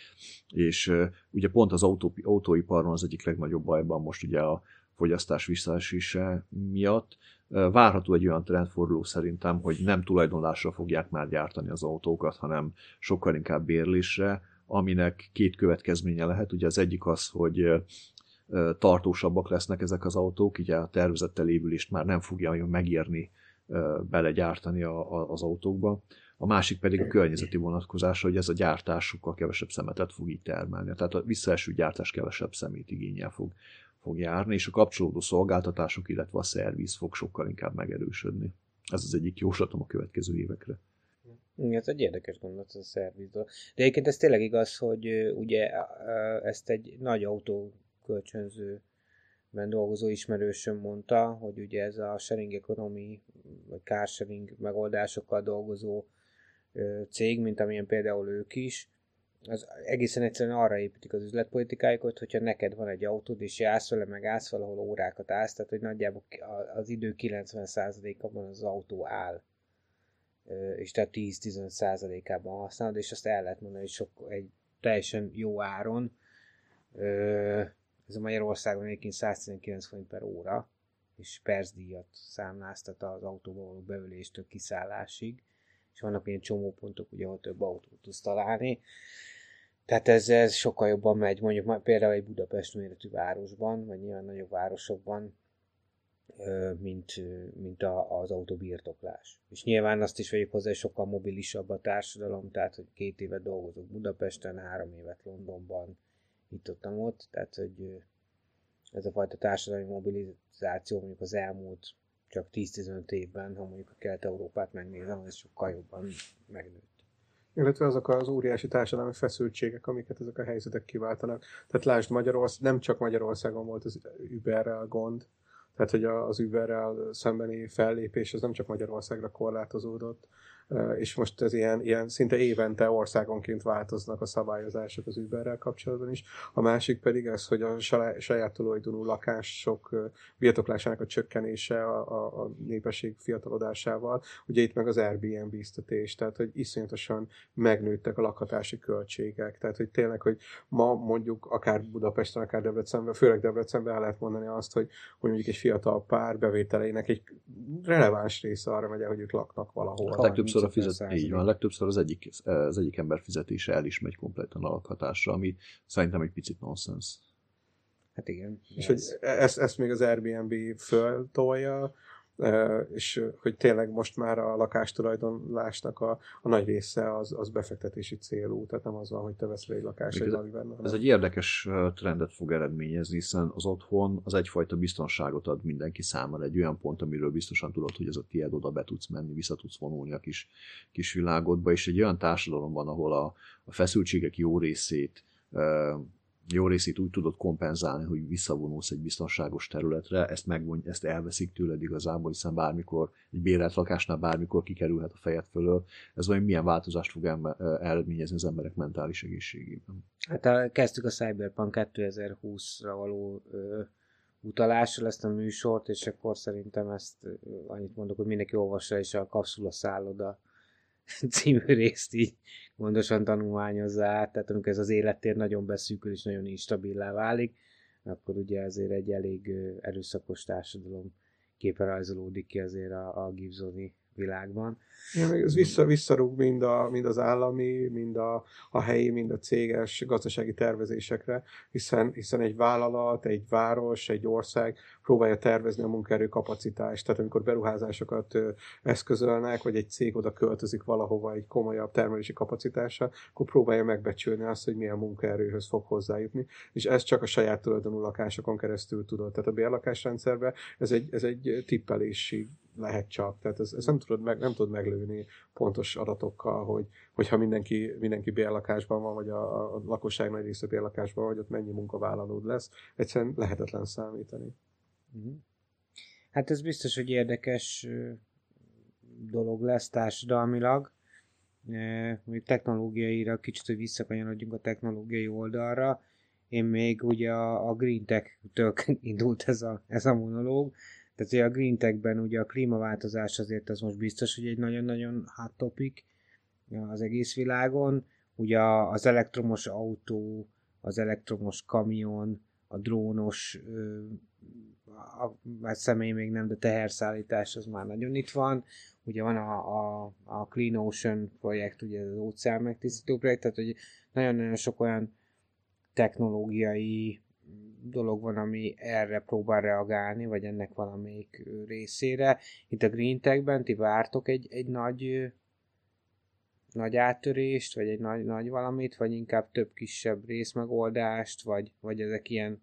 és ugye pont az autó, autóiparban az egyik legnagyobb bajban most ugye a fogyasztás visszaesése miatt. Várható egy olyan trendforduló szerintem, hogy nem tulajdonlásra fogják már gyártani az autókat, hanem sokkal inkább bérlésre, aminek két következménye lehet. Ugye az egyik az, hogy tartósabbak lesznek ezek az autók, ugye a tervezett elévülést már nem fogja megírni belegyártani a, a, az autókba. A másik pedig a környezeti vonatkozása, hogy ez a gyártás sokkal kevesebb szemetet fog így termelni. Tehát a visszaeső gyártás kevesebb szemét igényel fog, fog járni, és a kapcsolódó szolgáltatások, illetve a szerviz fog sokkal inkább megerősödni. Ez az egyik jóslatom a következő évekre. Ez egy érdekes gondolat, ez a szerviz. De egyébként ez tényleg igaz, hogy ugye ezt egy nagy autó kölcsönző dolgozó ismerősöm mondta, hogy ugye ez a sharing economy, vagy car sharing megoldásokkal dolgozó cég, mint amilyen például ők is, az egészen egyszerűen arra építik az üzletpolitikájukat, hogyha neked van egy autód, és jársz vele, meg állsz valahol órákat állsz, tehát hogy nagyjából az idő 90%-ában az autó áll. És tehát 10-15%-ában használod, és azt el lehet mondani, hogy sok, egy teljesen jó áron. Ez a Magyarországon egyébként 119 forint per óra, és percdíjat számláztat az autóba való beüléstől kiszállásig és vannak ilyen csomópontok, ugye, ahol több autót tudsz találni. Tehát ez, ez sokkal jobban megy, mondjuk például egy Budapest méretű városban, vagy nyilván nagyobb városokban, mint, mint a, az autóbirtoklás. És nyilván azt is vegyük hozzá, hogy sokkal mobilisabb a társadalom, tehát hogy két évet dolgozok Budapesten, három évet Londonban, itt ott, ott tehát hogy ez a fajta társadalmi mobilizáció mondjuk az elmúlt csak 10-15 évben, ha mondjuk a Kelet-Európát megnézem, ez sokkal jobban megnőtt. Illetve azok az óriási társadalmi feszültségek, amiket ezek a helyzetek kiváltanak. Tehát lásd, Magyarország, nem csak Magyarországon volt az Uberrel gond, tehát hogy az Uberrel szembeni fellépés az nem csak Magyarországra korlátozódott, és most ez ilyen, ilyen szinte évente országonként változnak a szabályozások az Uberrel kapcsolatban is. A másik pedig az, hogy a saját tulajdonú lakások birtoklásának a csökkenése a, a, a népesség fiatalodásával. Ugye itt meg az Airbnb biztatés, tehát hogy iszonyatosan megnőttek a lakhatási költségek. Tehát, hogy tényleg, hogy ma mondjuk akár Budapesten, akár Debrecenben, főleg Debrecenben el lehet mondani azt, hogy, hogy mondjuk egy fiatal pár bevételeinek egy releváns része arra megy, hogy ők laknak valahol. A legtöbbször legtöbbször, a fizet, így van, legtöbbször az egyik, az egyik ember fizetése el is megy kompletten a lakhatásra, ami szerintem egy picit nonsens. Hát igen. És hogy ezt, ezt még az Airbnb föltolja, és hogy tényleg most már a lakástulajdonlásnak a, a nagy része az, az befektetési célú, tehát nem az van, hogy te veszel egy lakást egy ez, benne. Ez egy érdekes trendet fog eredményezni, hiszen az otthon az egyfajta biztonságot ad mindenki számára, egy olyan pont, amiről biztosan tudod, hogy ez a tiéd, oda be tudsz menni, vissza tudsz vonulni a kis, kis világodba, és egy olyan társadalom van, ahol a, a feszültségek jó részét jó részét úgy tudod kompenzálni, hogy visszavonulsz egy biztonságos területre, ezt, megvon, ezt elveszik tőled igazából, hiszen bármikor, egy bérelt lakásnál bármikor kikerülhet a fejed fölől. Ez vagy milyen változást fog eredményezni az emberek mentális egészségében. Hát a, kezdtük a Cyberpunk 2020-ra való ö, utalással ezt a műsort, és akkor szerintem ezt annyit mondok, hogy mindenki olvassa, és a kapszula szálloda című részt így gondosan tanulmányozza át, tehát amikor ez az élettér nagyon beszűkül és nagyon instabilá válik, akkor ugye azért egy elég erőszakos társadalom képe rajzolódik ki azért a, a Gibsoni világban. Ja, ez vissza, visszarúg mind, a, mind az állami, mind a, a helyi, mind a céges gazdasági tervezésekre, hiszen, hiszen egy vállalat, egy város, egy ország próbálja tervezni a munkaerő kapacitást. Tehát amikor beruházásokat eszközölnek, vagy egy cég oda költözik valahova egy komolyabb termelési kapacitása, akkor próbálja megbecsülni azt, hogy milyen munkaerőhöz fog hozzájutni. És ez csak a saját tulajdonú lakásokon keresztül tudod. Tehát a bérlakásrendszerben ez egy, ez egy tippelési lehet csak. Tehát ezt, ezt nem, tudod meg, nem tudod meglőni pontos adatokkal, hogy, hogyha mindenki, mindenki bérlakásban van, vagy a, a lakosság nagy része bérlakásban vagy ott mennyi munkavállalód lesz. Egyszerűen lehetetlen számítani. Uh-huh. Hát ez biztos, hogy érdekes dolog lesz társadalmilag. Még technológiaira kicsit, hogy visszakanyarodjunk a technológiai oldalra. Én még ugye a, a Green Tech-től indult ez a, ez a monológ, tehát ugye a Green Tech-ben ugye a klímaváltozás azért az most biztos, hogy egy nagyon-nagyon hot topic az egész világon. Ugye az elektromos autó, az elektromos kamion, a drónos, a, a személy még nem, de teherszállítás az már nagyon itt van. ugye van a, a, a Clean Ocean projekt, ugye az óceán megtisztító projekt, tehát hogy nagyon-nagyon sok olyan technológiai dolog van, ami erre próbál reagálni, vagy ennek valamelyik részére. Itt a Green Tech-ben ti vártok egy, egy nagy nagy áttörést, vagy egy nagy, nagy valamit, vagy inkább több kisebb részmegoldást, vagy, vagy ezek ilyen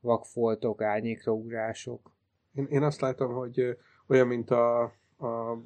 vakfoltok, árnyékraugrások? Én, én azt látom, hogy olyan, mint a, a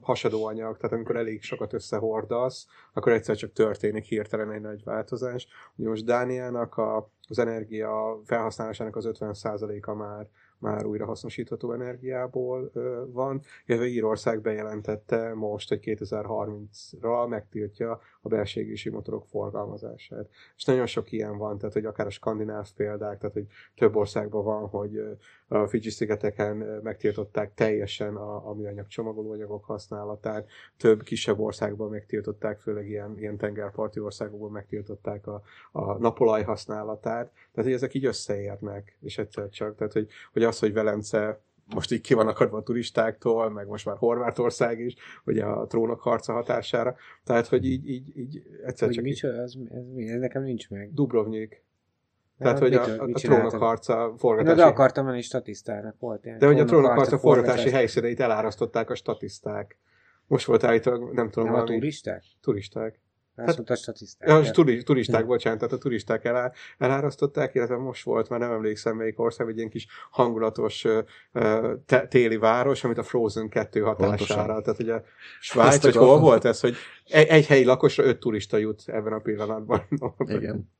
hasadóanyag, tehát amikor elég sokat összehordasz, akkor egyszer csak történik hirtelen egy nagy változás. Ugye most Dániának a, az energia felhasználásának az 50%-a már már újra hasznosítható energiából van, illetve Írország bejelentette most, hogy 2030-ra megtiltja a belségési motorok forgalmazását. És nagyon sok ilyen van, tehát hogy akár a skandináv példák, tehát hogy több országban van, hogy a Fidzsi-szigeteken megtiltották teljesen a, a műanyag csomagolóanyagok használatát, több kisebb országban megtiltották, főleg ilyen, ilyen tengerparti országokban megtiltották a, a napolaj használatát, tehát hogy ezek így összeérnek, és egyszer csak, tehát hogy, hogy az, hogy Velence most így ki van akadva a turistáktól, meg most már Horvátország is, ugye a trónok harca hatására. Tehát, hogy így, így, így egyszer hogy csak... Mit, ez, ez, mi? ez nekem nincs meg. Dubrovnik. Tehát, hogy a, a, a trónok harca forgatási... De akartam menni statisztának, volt ilyen. De hogy a trónok harca forgatási helyszíneit elárasztották a statiszták. Most volt állítólag, nem tudom, nem valami... a turisták? Turisták. Hát, mondta statiszták. Ja, turi, turisták, bocsánat, tehát a turisták elá, elárasztották, illetve most volt, már nem emlékszem melyik ország, egy ilyen kis hangulatos te, téli város, amit a Frozen 2 hatására, Pontosan. tehát ugye Svájc, hogy hol volt ez, hogy egy, egy helyi lakosra öt turista jut ebben a pillanatban. Igen.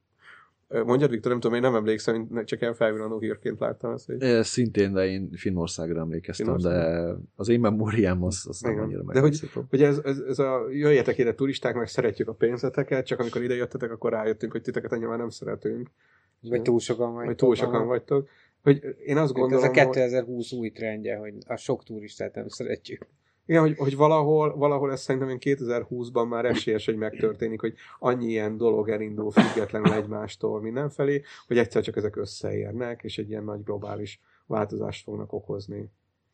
Mondjad, Viktor, nem tudom, én nem emlékszem, csak ilyen felvillanó hírként láttam ezt. Hogy... Szintén, de én Finnországra emlékeztem, Finnország. de az én memóriám az, az nem annyira De hogy, hogy ez, ez, ez, a jöjjetek ide turisták, meg szeretjük a pénzeteket, csak amikor ide jöttetek, akkor rájöttünk, hogy titeket annyira már nem szeretünk. Vagy túl sokan vagytok. Vagy túl sokan vagytok. Hogy én azt gondolom, Ez a 2020 hogy... új trendje, hogy a sok turistát nem szeretjük. Igen, hogy, hogy valahol, valahol ez szerintem én 2020-ban már esélyes, hogy megtörténik, hogy annyi ilyen dolog elindul függetlenül egymástól mindenfelé, hogy egyszer csak ezek összeérnek, és egy ilyen nagy globális változást fognak okozni.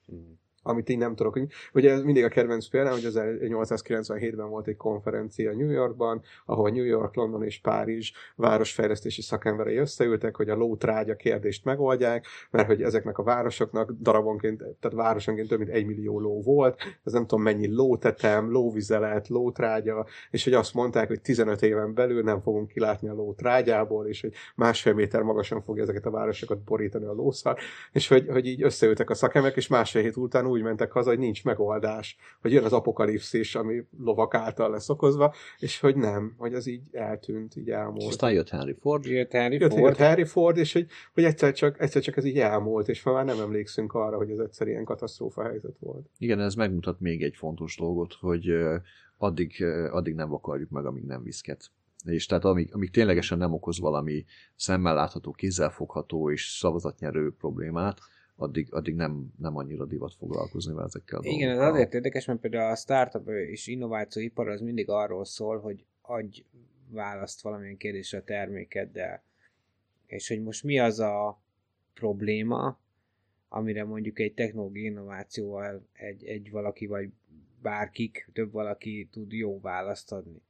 Hmm amit én nem tudok. Ugye ez mindig a kedvenc példám, hogy 1897-ben volt egy konferencia New Yorkban, ahol New York, London és Párizs városfejlesztési szakemberei összeültek, hogy a lótrágya kérdést megoldják, mert hogy ezeknek a városoknak darabonként, tehát városonként több mint egy millió ló volt, ez nem tudom mennyi lótetem, lóvizelet, lótrágya, és hogy azt mondták, hogy 15 éven belül nem fogunk kilátni a lótrágyából, és hogy másfél méter magasan fogja ezeket a városokat borítani a lószar, és hogy, hogy így összeültek a szakemberek, és másfél hét után úgy mentek haza, hogy nincs megoldás, hogy jön az apokalipszis, ami lovak által lesz okozva, és hogy nem, hogy az így eltűnt, így elmúlt. És aztán jött Henry Ford. Jött Henry jött, Ford. Jött Henry Ford, és hogy, hogy egyszer, csak, egyszer csak ez így elmúlt, és már nem emlékszünk arra, hogy ez egyszer ilyen katasztrófa helyzet volt. Igen, ez megmutat még egy fontos dolgot, hogy addig, addig nem vakarjuk meg, amíg nem viszket. És tehát amíg, amíg ténylegesen nem okoz valami szemmel látható, kézzelfogható és szavazatnyerő problémát, addig, addig nem, nem annyira divat foglalkozni vele ezekkel a Igen, ez azért érdekes, mert például a startup és innovációipar az mindig arról szól, hogy adj választ valamilyen kérdésre a termékeddel. És hogy most mi az a probléma, amire mondjuk egy technológiai innovációval egy, egy valaki vagy bárkik, több valaki tud jó választ adni.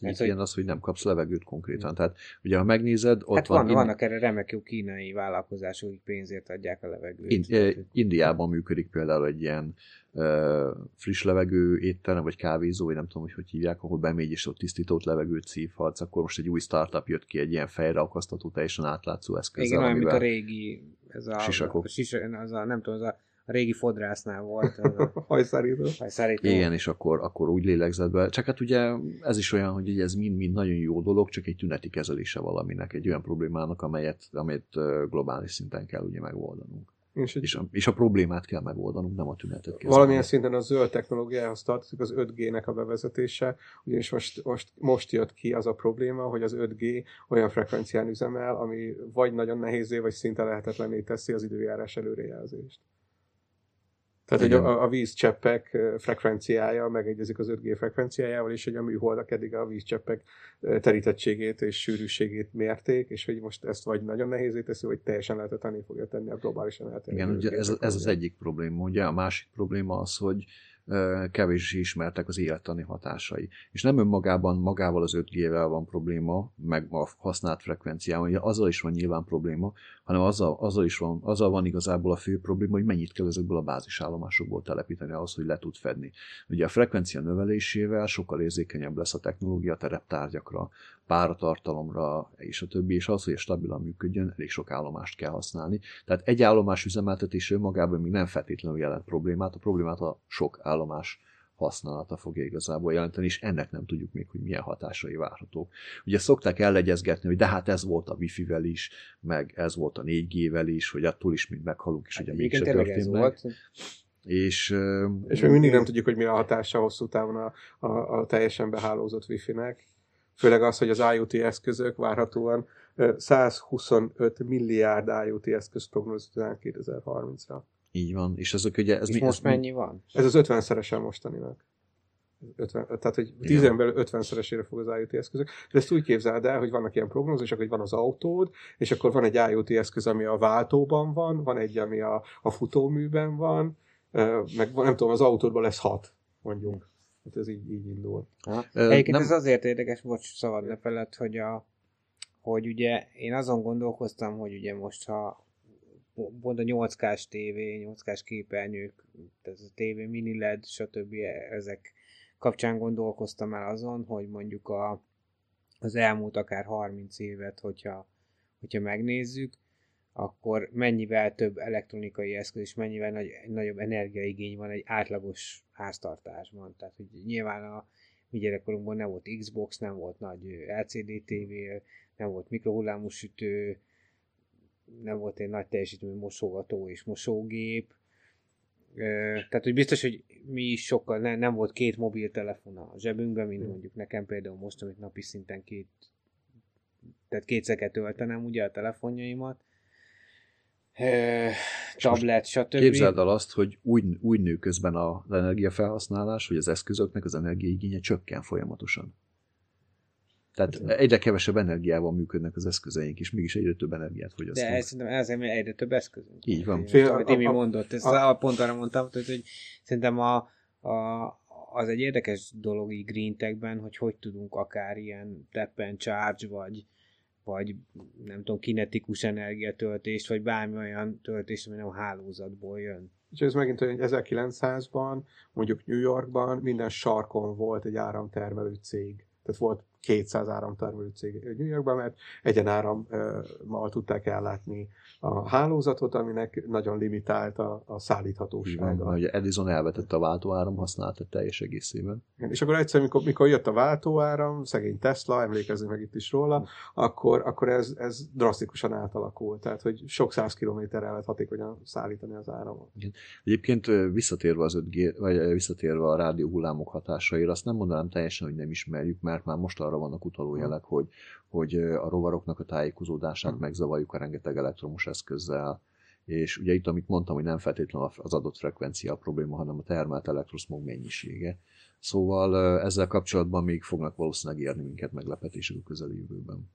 Mert igen, hogy... az, hogy nem kapsz levegőt konkrétan. Tehát ugye, ha megnézed, ott hát van... van vannak erre remek jó kínai vállalkozások, akik pénzért adják a levegőt. In, eh, Indiában működik például egy ilyen uh, friss levegő étterem, vagy kávézó, vagy nem tudom, hogy hogy hívják, ahol bemegy és ott tisztított levegőt szívhatsz, akkor most egy új startup jött ki, egy ilyen fejre akasztató, teljesen átlátszó eszközzel. Igen, olyan, mint a régi, ez a, Sisakok. A, a, az a, nem tudom, az a a régi fodrásznál volt. Hajszárító. Hajszárító. Igen, és akkor, akkor úgy lélegzett be. Csak hát ugye ez is olyan, hogy ez mind-mind nagyon jó dolog, csak egy tüneti kezelése valaminek, egy olyan problémának, amelyet, amelyet globális szinten kell ugye megoldanunk. És, és, a, és a problémát kell megoldanunk, nem a tünetet kezelni. Valamilyen szinten a zöld technológiához tartozik az 5G-nek a bevezetése, ugyanis most, most, most jött ki az a probléma, hogy az 5G olyan frekvencián üzemel, ami vagy nagyon nehézé, vagy szinte lehetetlenné teszi az időjárás előrejelzést. Tehát, hogy a, a vízcseppek frekvenciája megegyezik az 5G frekvenciájával, és hogy a műholdak eddig a vízcseppek terítettségét és sűrűségét mérték, és hogy most ezt vagy nagyon nehézé teszi, vagy teljesen lehetetlené fogja tenni a globálisan elterjedő. Igen, ugye ez, ez az egyik probléma. Ugye a másik probléma az, hogy kevés ismertek az élettani hatásai. És nem önmagában, magával az 5G-vel van probléma, meg a használt frekvenciával, azzal is van nyilván probléma, hanem azzal, azzal is van, azzal van igazából a fő probléma, hogy mennyit kell ezekből a bázisállomásokból telepíteni ahhoz, hogy le tud fedni. Ugye a frekvencia növelésével sokkal érzékenyebb lesz a technológia tereptárgyakra, páratartalomra, és a többi, és az, hogy stabilan működjön, elég sok állomást kell használni. Tehát egy állomás üzemeltetés önmagában még nem feltétlenül jelent problémát, a problémát a sok állomás használata fogja igazából jelenteni, és ennek nem tudjuk még, hogy milyen hatásai várhatók. Ugye szokták ellegyezgetni, hogy de hát ez volt a Wi-Fi-vel is, meg ez volt a 4G-vel is, hogy attól is mind meghalunk, és ugye hát, mégse történt meg. Volt. És, és még mindig nem tudjuk, hogy mi a hatása hosszú távon a, a, a teljesen behálózott Wi-Fi-nek. Főleg az, hogy az IoT eszközök várhatóan 125 milliárd IoT eszköz prognózizálnak 2030-ra. Így van, és ezek ugye... Ez és mi, most ez mennyi van? Ez az 50-szeresen mostaninak. 50, tehát, hogy 10 éven belül 50-szeresére fog az IoT eszközök. De ezt úgy képzeld el, hogy vannak ilyen prognózisok, hogy van az autód, és akkor van egy IoT eszköz, ami a váltóban van, van egy, ami a, a futóműben van, meg nem tudom, az autódban lesz hat, mondjuk. Hát ez így, így indul. Ha. Egyébként nem... ez azért érdekes, bocs, szabad ne felett, hogy a, hogy ugye én azon gondolkoztam, hogy ugye most ha pont a 8K-s tévé, 8K-s képernyők, ez a tévé, mini LED, stb. ezek kapcsán gondolkoztam el azon, hogy mondjuk a, az elmúlt akár 30 évet, hogyha, hogyha megnézzük, akkor mennyivel több elektronikai eszköz és mennyivel nagy, nagyobb energiaigény van egy átlagos háztartásban. Tehát, hogy nyilván a mi gyerekkorunkban nem volt Xbox, nem volt nagy LCD TV, nem volt mikrohullámú sütő, nem volt egy nagy teljesítményű mosogató és mosógép. Tehát, hogy biztos, hogy mi is sokkal, ne, nem volt két mobiltelefon a zsebünkben, mint hmm. mondjuk nekem például most, amit napi szinten két, tehát kétszer kell töltenem ugye a telefonjaimat, tablet, stb. Képzeld el azt, hogy úgy, úgy nő közben az energiafelhasználás, hogy az eszközöknek az energiaigénye csökken folyamatosan. Tehát hát, egyre kevesebb energiával működnek az eszközeink, és mégis egyre több energiát fogyasztunk. De ez, szerintem ezért egyre több eszközünk. Így van. Fél, amit Imi mondott, ezt a, a, pont arra mondtam, hogy, hogy szerintem a, a, az egy érdekes dolog így Green Tech-ben, hogy hogy tudunk akár ilyen tap and charge, vagy, vagy nem tudom, kinetikus energiatöltést, vagy bármi olyan töltést, ami nem a hálózatból jön. És ez megint olyan, hogy 1900-ban, mondjuk New Yorkban minden sarkon volt egy áramtermelő cég. Tehát volt 200 áramtermelő cég New Yorkban, mert egyen árammal tudták ellátni a hálózatot, aminek nagyon limitált a, a szállíthatósága. Igen, ugye Edison elvetette a váltóáram használatát teljes egészében. Igen, és akkor egyszer, mikor, mikor jött a váltóáram, szegény Tesla, emlékezzünk meg itt is róla, akkor, akkor ez, ez drasztikusan átalakult. Tehát, hogy sok száz kilométerre lehet hatékonyan szállítani az áramot. Igen. Egyébként visszatérve az 5G, vagy visszatérve a rádió hullámok hatásaira, azt nem mondanám teljesen, hogy nem ismerjük, mert már most arra vannak utaló jelek, hogy, hogy a rovaroknak a tájékozódását megzavarjuk a rengeteg elektromos eszközzel, és ugye itt, amit mondtam, hogy nem feltétlenül az adott frekvencia a probléma, hanem a termelt elektroszmog mennyisége. Szóval ezzel kapcsolatban még fognak valószínűleg érni minket meglepetések a közeljövőben.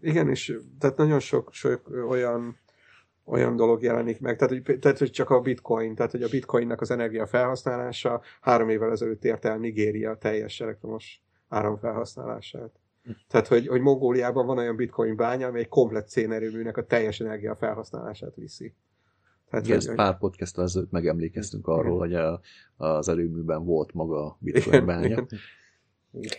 Igen, és tehát nagyon sok, sok olyan olyan dolog jelenik meg, tehát hogy, tehát, hogy csak a bitcoin, tehát hogy a bitcoinnak az energia felhasználása három évvel ezelőtt ért el Nigéria teljes elektromos áramfelhasználását. Tehát, hogy, hogy Mongóliában van olyan bitcoin bánya, ami egy komplet szénerőműnek a teljes energia felhasználását viszi. Tehát, Igen, hogy, pár podcast ezelőtt megemlékeztünk arról, hogy a, az erőműben volt maga a bitcoin bánya. Igen.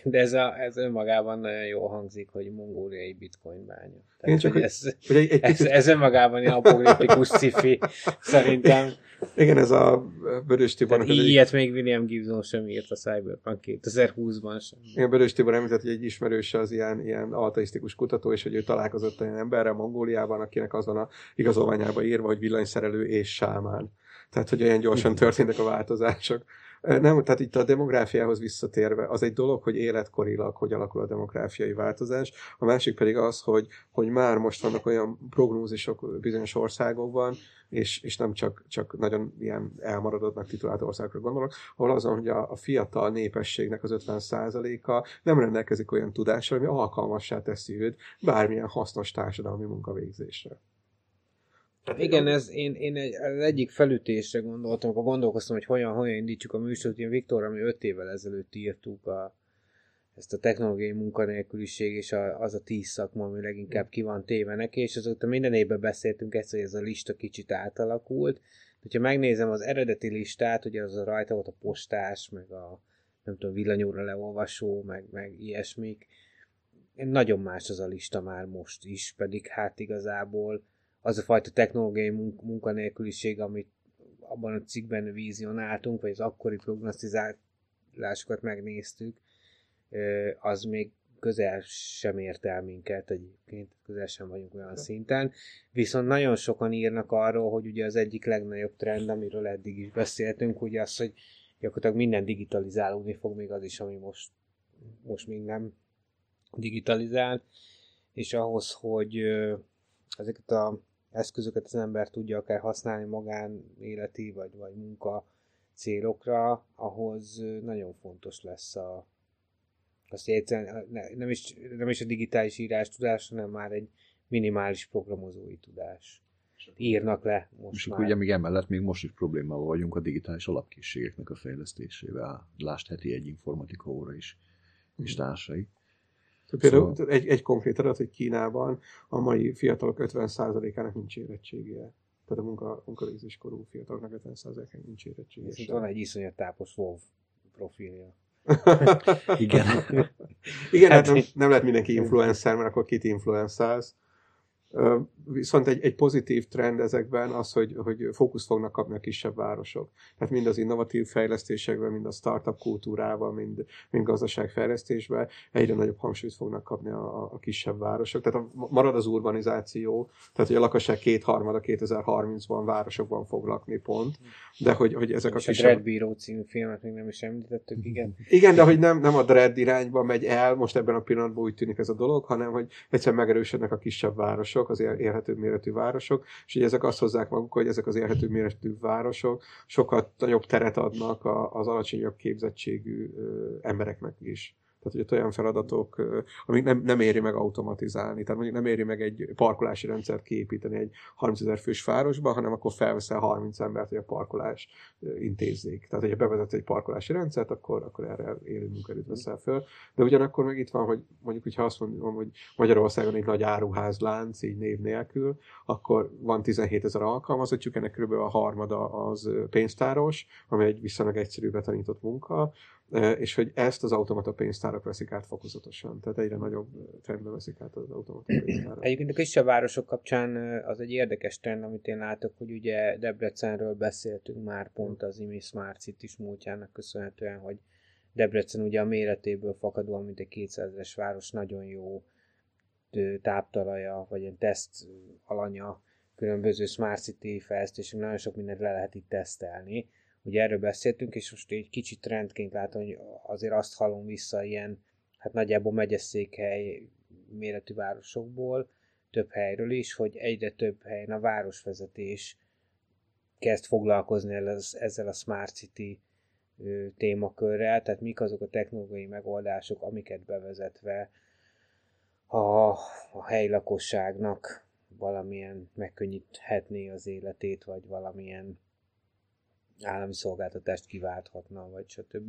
De ez, a, ez önmagában nagyon jól hangzik, hogy mongóliai bitcoin bánya. Tehát, Én csak, hogy ez, hogy egy, egy ez, ez önmagában ilyen apokritikus cifi, szerintem. Igen, ez a Börös Tibor. Tehát ilyet egy... még William Gibson sem írt a Cyberpunk 2020-ban sem. Igen, Börös Tibor említett, hogy egy ismerős az ilyen, ilyen altaisztikus kutató, és hogy ő találkozott olyan emberrel Mongóliában, akinek az van a igazolványába írva, hogy villanyszerelő és sámán. Tehát, hogy olyan gyorsan történtek a változások. Nem, tehát itt a demográfiához visszatérve, az egy dolog, hogy életkorilag hogy alakul a demográfiai változás, a másik pedig az, hogy, hogy már most vannak olyan prognózisok bizonyos országokban, és, és nem csak, csak nagyon ilyen elmaradottnak titulált országokra gondolok, ahol azon, hogy a, a fiatal népességnek az 50%-a nem rendelkezik olyan tudással, ami alkalmassá teszi őt bármilyen hasznos társadalmi munkavégzésre. Igen, ez én, én egy, az egyik felütésre gondoltam, akkor gondolkoztam, hogy hogyan, hogyan indítsuk a műsort. Én Viktor, ami öt évvel ezelőtt írtuk a, ezt a technológiai munkanélküliség és a, az a tíz szakma, ami leginkább ki van téve neki, és azóta minden évben beszéltünk ezt, hogy ez a lista kicsit átalakult. Ha megnézem az eredeti listát, ugye az a rajta volt a postás, meg a nem tudom, villanyóra leolvasó, meg, meg ilyesmik. Nagyon más az a lista már most is, pedig hát igazából az a fajta technológiai munk- munkanélküliség, amit abban a cikkben vizionáltunk, vagy az akkori prognosztizálásokat megnéztük, az még közel sem ért el minket egyébként, közel sem vagyunk olyan szinten. Viszont nagyon sokan írnak arról, hogy ugye az egyik legnagyobb trend, amiről eddig is beszéltünk, ugye az, hogy gyakorlatilag minden digitalizálódni fog, még az is, ami most, most még nem digitalizált, és ahhoz, hogy ezeket a eszközöket az ember tudja akár használni magánéleti vagy, vagy munka célokra, ahhoz nagyon fontos lesz a, azt egyszerűen nem is, nem is a digitális írás tudás, hanem már egy minimális programozói tudás. Írnak le most És már. ugye még emellett még most is problémával vagyunk a digitális alapkészségeknek a fejlesztésével. Lásd heti egy informatika óra is, és társai. Például szóval... egy, egy konkrét adat, hogy Kínában a mai fiatalok 50%-ának nincs érettségie. Tehát a munka, munkavégzéskorú fiataloknak 50%-ának nincs érettségie. Viszont van egy iszonyat tápos WoW profilja. Igen. Igen, hát nem, nem lehet mindenki influencer, mert akkor kit influencelsz. Viszont egy, egy pozitív trend ezekben az, hogy, hogy fókusz fognak kapni a kisebb városok. Tehát mind az innovatív fejlesztésekben, mind a startup kultúrában, mind, mind gazdaságfejlesztésben egyre nagyobb hangsúlyt fognak kapni a, a kisebb városok. Tehát a, marad az urbanizáció, tehát hogy a lakosság kétharmada 2030-ban városokban fog lakni pont, de hogy, hogy ezek a kisebb... a Bíró című filmet még nem is említettük, igen. Igen, de hogy nem, nem a Dread irányba megy el, most ebben a pillanatban úgy tűnik ez a dolog, hanem hogy egyszerűen megerősödnek a kisebb városok, városok, az élhető méretű városok, és így ezek azt hozzák maguk, hogy ezek az élhető méretű városok sokat nagyobb teret adnak az alacsonyabb képzettségű embereknek is. Tehát, hogy ott olyan feladatok, amik nem, nem éri meg automatizálni. Tehát mondjuk nem éri meg egy parkolási rendszert kiépíteni egy 30 ezer fős városba, hanem akkor felveszel 30 embert, hogy a parkolás intézzék. Tehát, hogyha bevezet egy parkolási rendszert, akkor, akkor erre élő munkerőt veszel föl. De ugyanakkor meg itt van, hogy mondjuk, hogyha azt mondom, hogy Magyarországon egy nagy áruházlánc, így név nélkül, akkor van 17 ezer alkalmazottjuk, ennek kb. a harmada az pénztáros, ami egy viszonylag egyszerű betanított munka, és hogy ezt az automata pénztárak veszik át fokozatosan, tehát egyre nagyobb trendben veszik át az automata pénztárak. Egyébként a kisebb városok kapcsán az egy érdekes trend, amit én látok, hogy ugye Debrecenről beszéltünk már pont az IMI Smart City múltjának köszönhetően, hogy Debrecen ugye a méretéből fakadóan, mint egy 200-es város, nagyon jó táptalaja, vagy egy teszt alanya különböző Smart City fejlesztésünk, nagyon sok mindent le lehet itt tesztelni Ugye erről beszéltünk, és most egy kicsit trendként látom, hogy azért azt hallom vissza ilyen, hát nagyjából megyeszékhely méretű városokból, több helyről is, hogy egyre több helyen a városvezetés kezd foglalkozni ezzel a Smart City témakörrel, tehát mik azok a technológiai megoldások, amiket bevezetve a, a helyi lakosságnak valamilyen megkönnyíthetné az életét, vagy valamilyen állami szolgáltatást kiválthatna, vagy stb.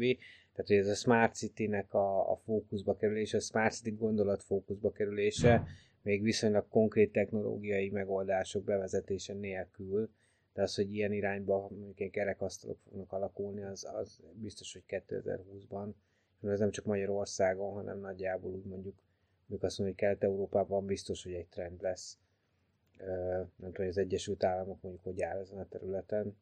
Tehát, hogy ez a Smart City-nek a, a fókuszba kerülése, a Smart City gondolat fókuszba kerülése, még viszonylag konkrét technológiai megoldások bevezetése nélkül, de az, hogy ilyen irányba mondjuk kerekasztalok fognak alakulni, az, az biztos, hogy 2020-ban, ez nem csak Magyarországon, hanem nagyjából úgy mondjuk, mondjuk azt mondjuk, hogy Kelet-Európában biztos, hogy egy trend lesz. Nem tudom, hogy az Egyesült Államok mondjuk hogy áll ezen a területen,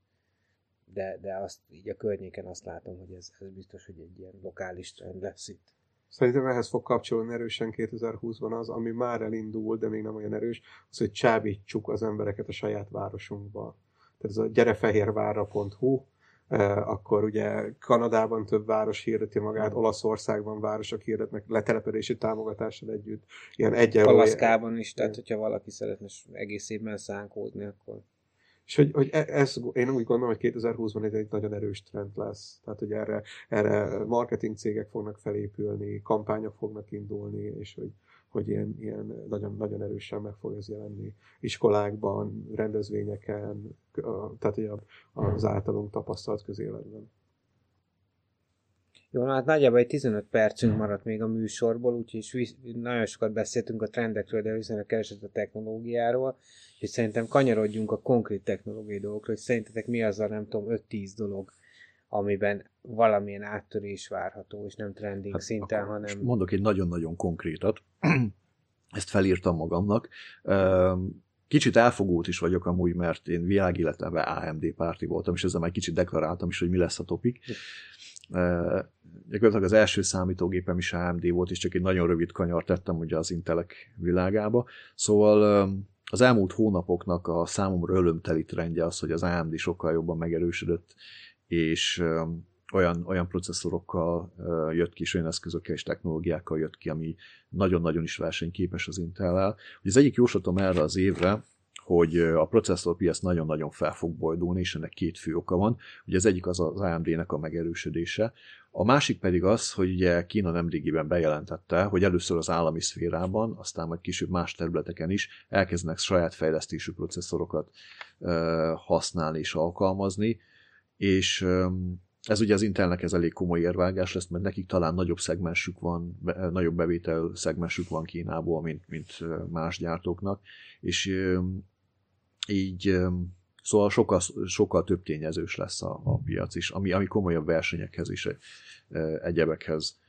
de, de azt így a környéken azt látom, hogy ez, ez biztos, hogy egy ilyen lokális trend lesz itt. Szerintem ehhez fog kapcsolni erősen 2020-ban az, ami már elindul, de még nem olyan erős, az, hogy csábítsuk az embereket a saját városunkba. Tehát ez a gyerefehérvárra.hu, eh, akkor ugye Kanadában több város hirdeti magát, mm. Olaszországban városok hirdetnek letelepedési támogatással együtt. Ilyen egy Alaszkában is, tehát hogyha valaki szeretne egész évben szánkódni, akkor és hogy, hogy e, ez, én úgy gondolom, hogy 2020-ban ez egy nagyon erős trend lesz. Tehát, hogy erre, erre marketing cégek fognak felépülni, kampányok fognak indulni, és hogy, hogy ilyen, ilyen nagyon, nagyon erősen meg fog ez jelenni iskolákban, rendezvényeken, tehát az általunk tapasztalt közéletben. Jó, hát nagyjából egy 15 percünk maradt még a műsorból, úgyhogy nagyon sokat beszéltünk a trendekről, de viszonylag keresett a technológiáról, és szerintem kanyarodjunk a konkrét technológiai dolgokról, hogy szerintetek mi az a, nem tudom, 5-10 dolog, amiben valamilyen áttörés várható, és nem trending hát szinten, hanem... Mondok egy nagyon-nagyon konkrétat, ezt felírtam magamnak. Kicsit elfogult is vagyok amúgy, mert én világéletemben AMD párti voltam, és ezzel már kicsit deklaráltam is, hogy mi lesz a topik. Gyakorlatilag az első számítógépem is AMD volt, és csak egy nagyon rövid kanyar tettem ugye az Intelek világába. Szóval az elmúlt hónapoknak a számomra ölömteli trendje az, hogy az AMD sokkal jobban megerősödött, és olyan, olyan processzorokkal jött ki, és olyan eszközökkel és technológiákkal jött ki, ami nagyon-nagyon is versenyképes az Intel-el. Az egyik jóslatom erre az évre, hogy a processzorpiac nagyon-nagyon fel fog bojdulni, és ennek két fő oka van. Ugye az egyik az az AMD-nek a megerősödése, a másik pedig az, hogy ugye Kína nemrégiben bejelentette, hogy először az állami szférában, aztán majd később más területeken is elkezdenek saját fejlesztésű processzorokat használni és alkalmazni, és ez ugye az Intelnek ez elég komoly érvágás lesz, mert nekik talán nagyobb szegmensük van, nagyobb bevétel szegmensük van Kínából, mint, mint más gyártóknak, és így szóval sokkal, sokkal több tényezős lesz a, a piac is, ami, ami komolyabb versenyekhez is egyebekhez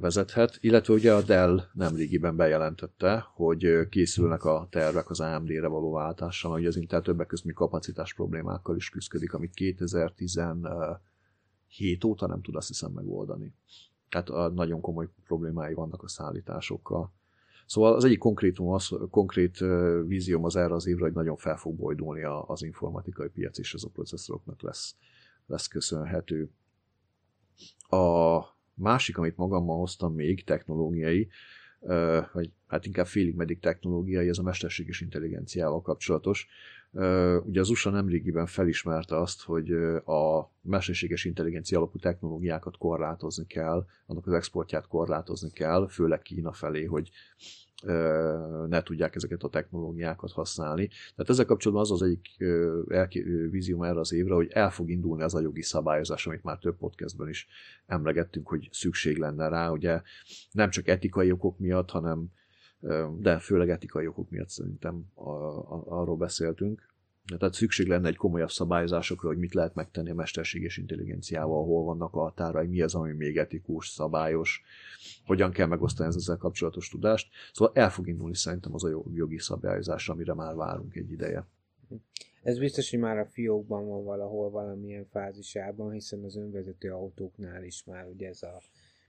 vezethet, illetve ugye a Dell nemrégiben bejelentette, hogy készülnek a tervek az AMD-re való váltással, hogy az Intel többek között kapacitás problémákkal is küzdik, amit 2017 óta nem tud azt hiszem megoldani. Tehát nagyon komoly problémái vannak a szállításokkal. Szóval az egyik konkrétum az, konkrét vízióm az erre az évre, hogy nagyon fel fog bojdulni az informatikai piac, és ez a processzoroknak lesz, lesz köszönhető. A másik, amit magammal hoztam még, technológiai, vagy hát inkább félig meddig technológiai, ez a mesterséges intelligenciával kapcsolatos. Ugye az USA nemrégiben felismerte azt, hogy a mesterséges intelligencia alapú technológiákat korlátozni kell, annak az exportját korlátozni kell, főleg Kína felé, hogy ne tudják ezeket a technológiákat használni. Tehát ezzel kapcsolatban az az egyik vízióm erre az évre, hogy el fog indulni az a jogi szabályozás, amit már több podcastben is emlegettünk, hogy szükség lenne rá. Ugye nem csak etikai okok miatt, hanem de főleg etikai okok miatt szerintem arról beszéltünk, tehát szükség lenne egy komolyabb szabályozásokra, hogy mit lehet megtenni a mesterséges intelligenciával, hol vannak a határai, mi az, ami még etikus, szabályos, hogyan kell megosztani ezzel kapcsolatos tudást. Szóval el fog indulni szerintem az a jogi szabályozás, amire már várunk egy ideje. Ez biztos, hogy már a fiókban van valahol valamilyen fázisában, hiszen az önvezető autóknál is már ugye ez a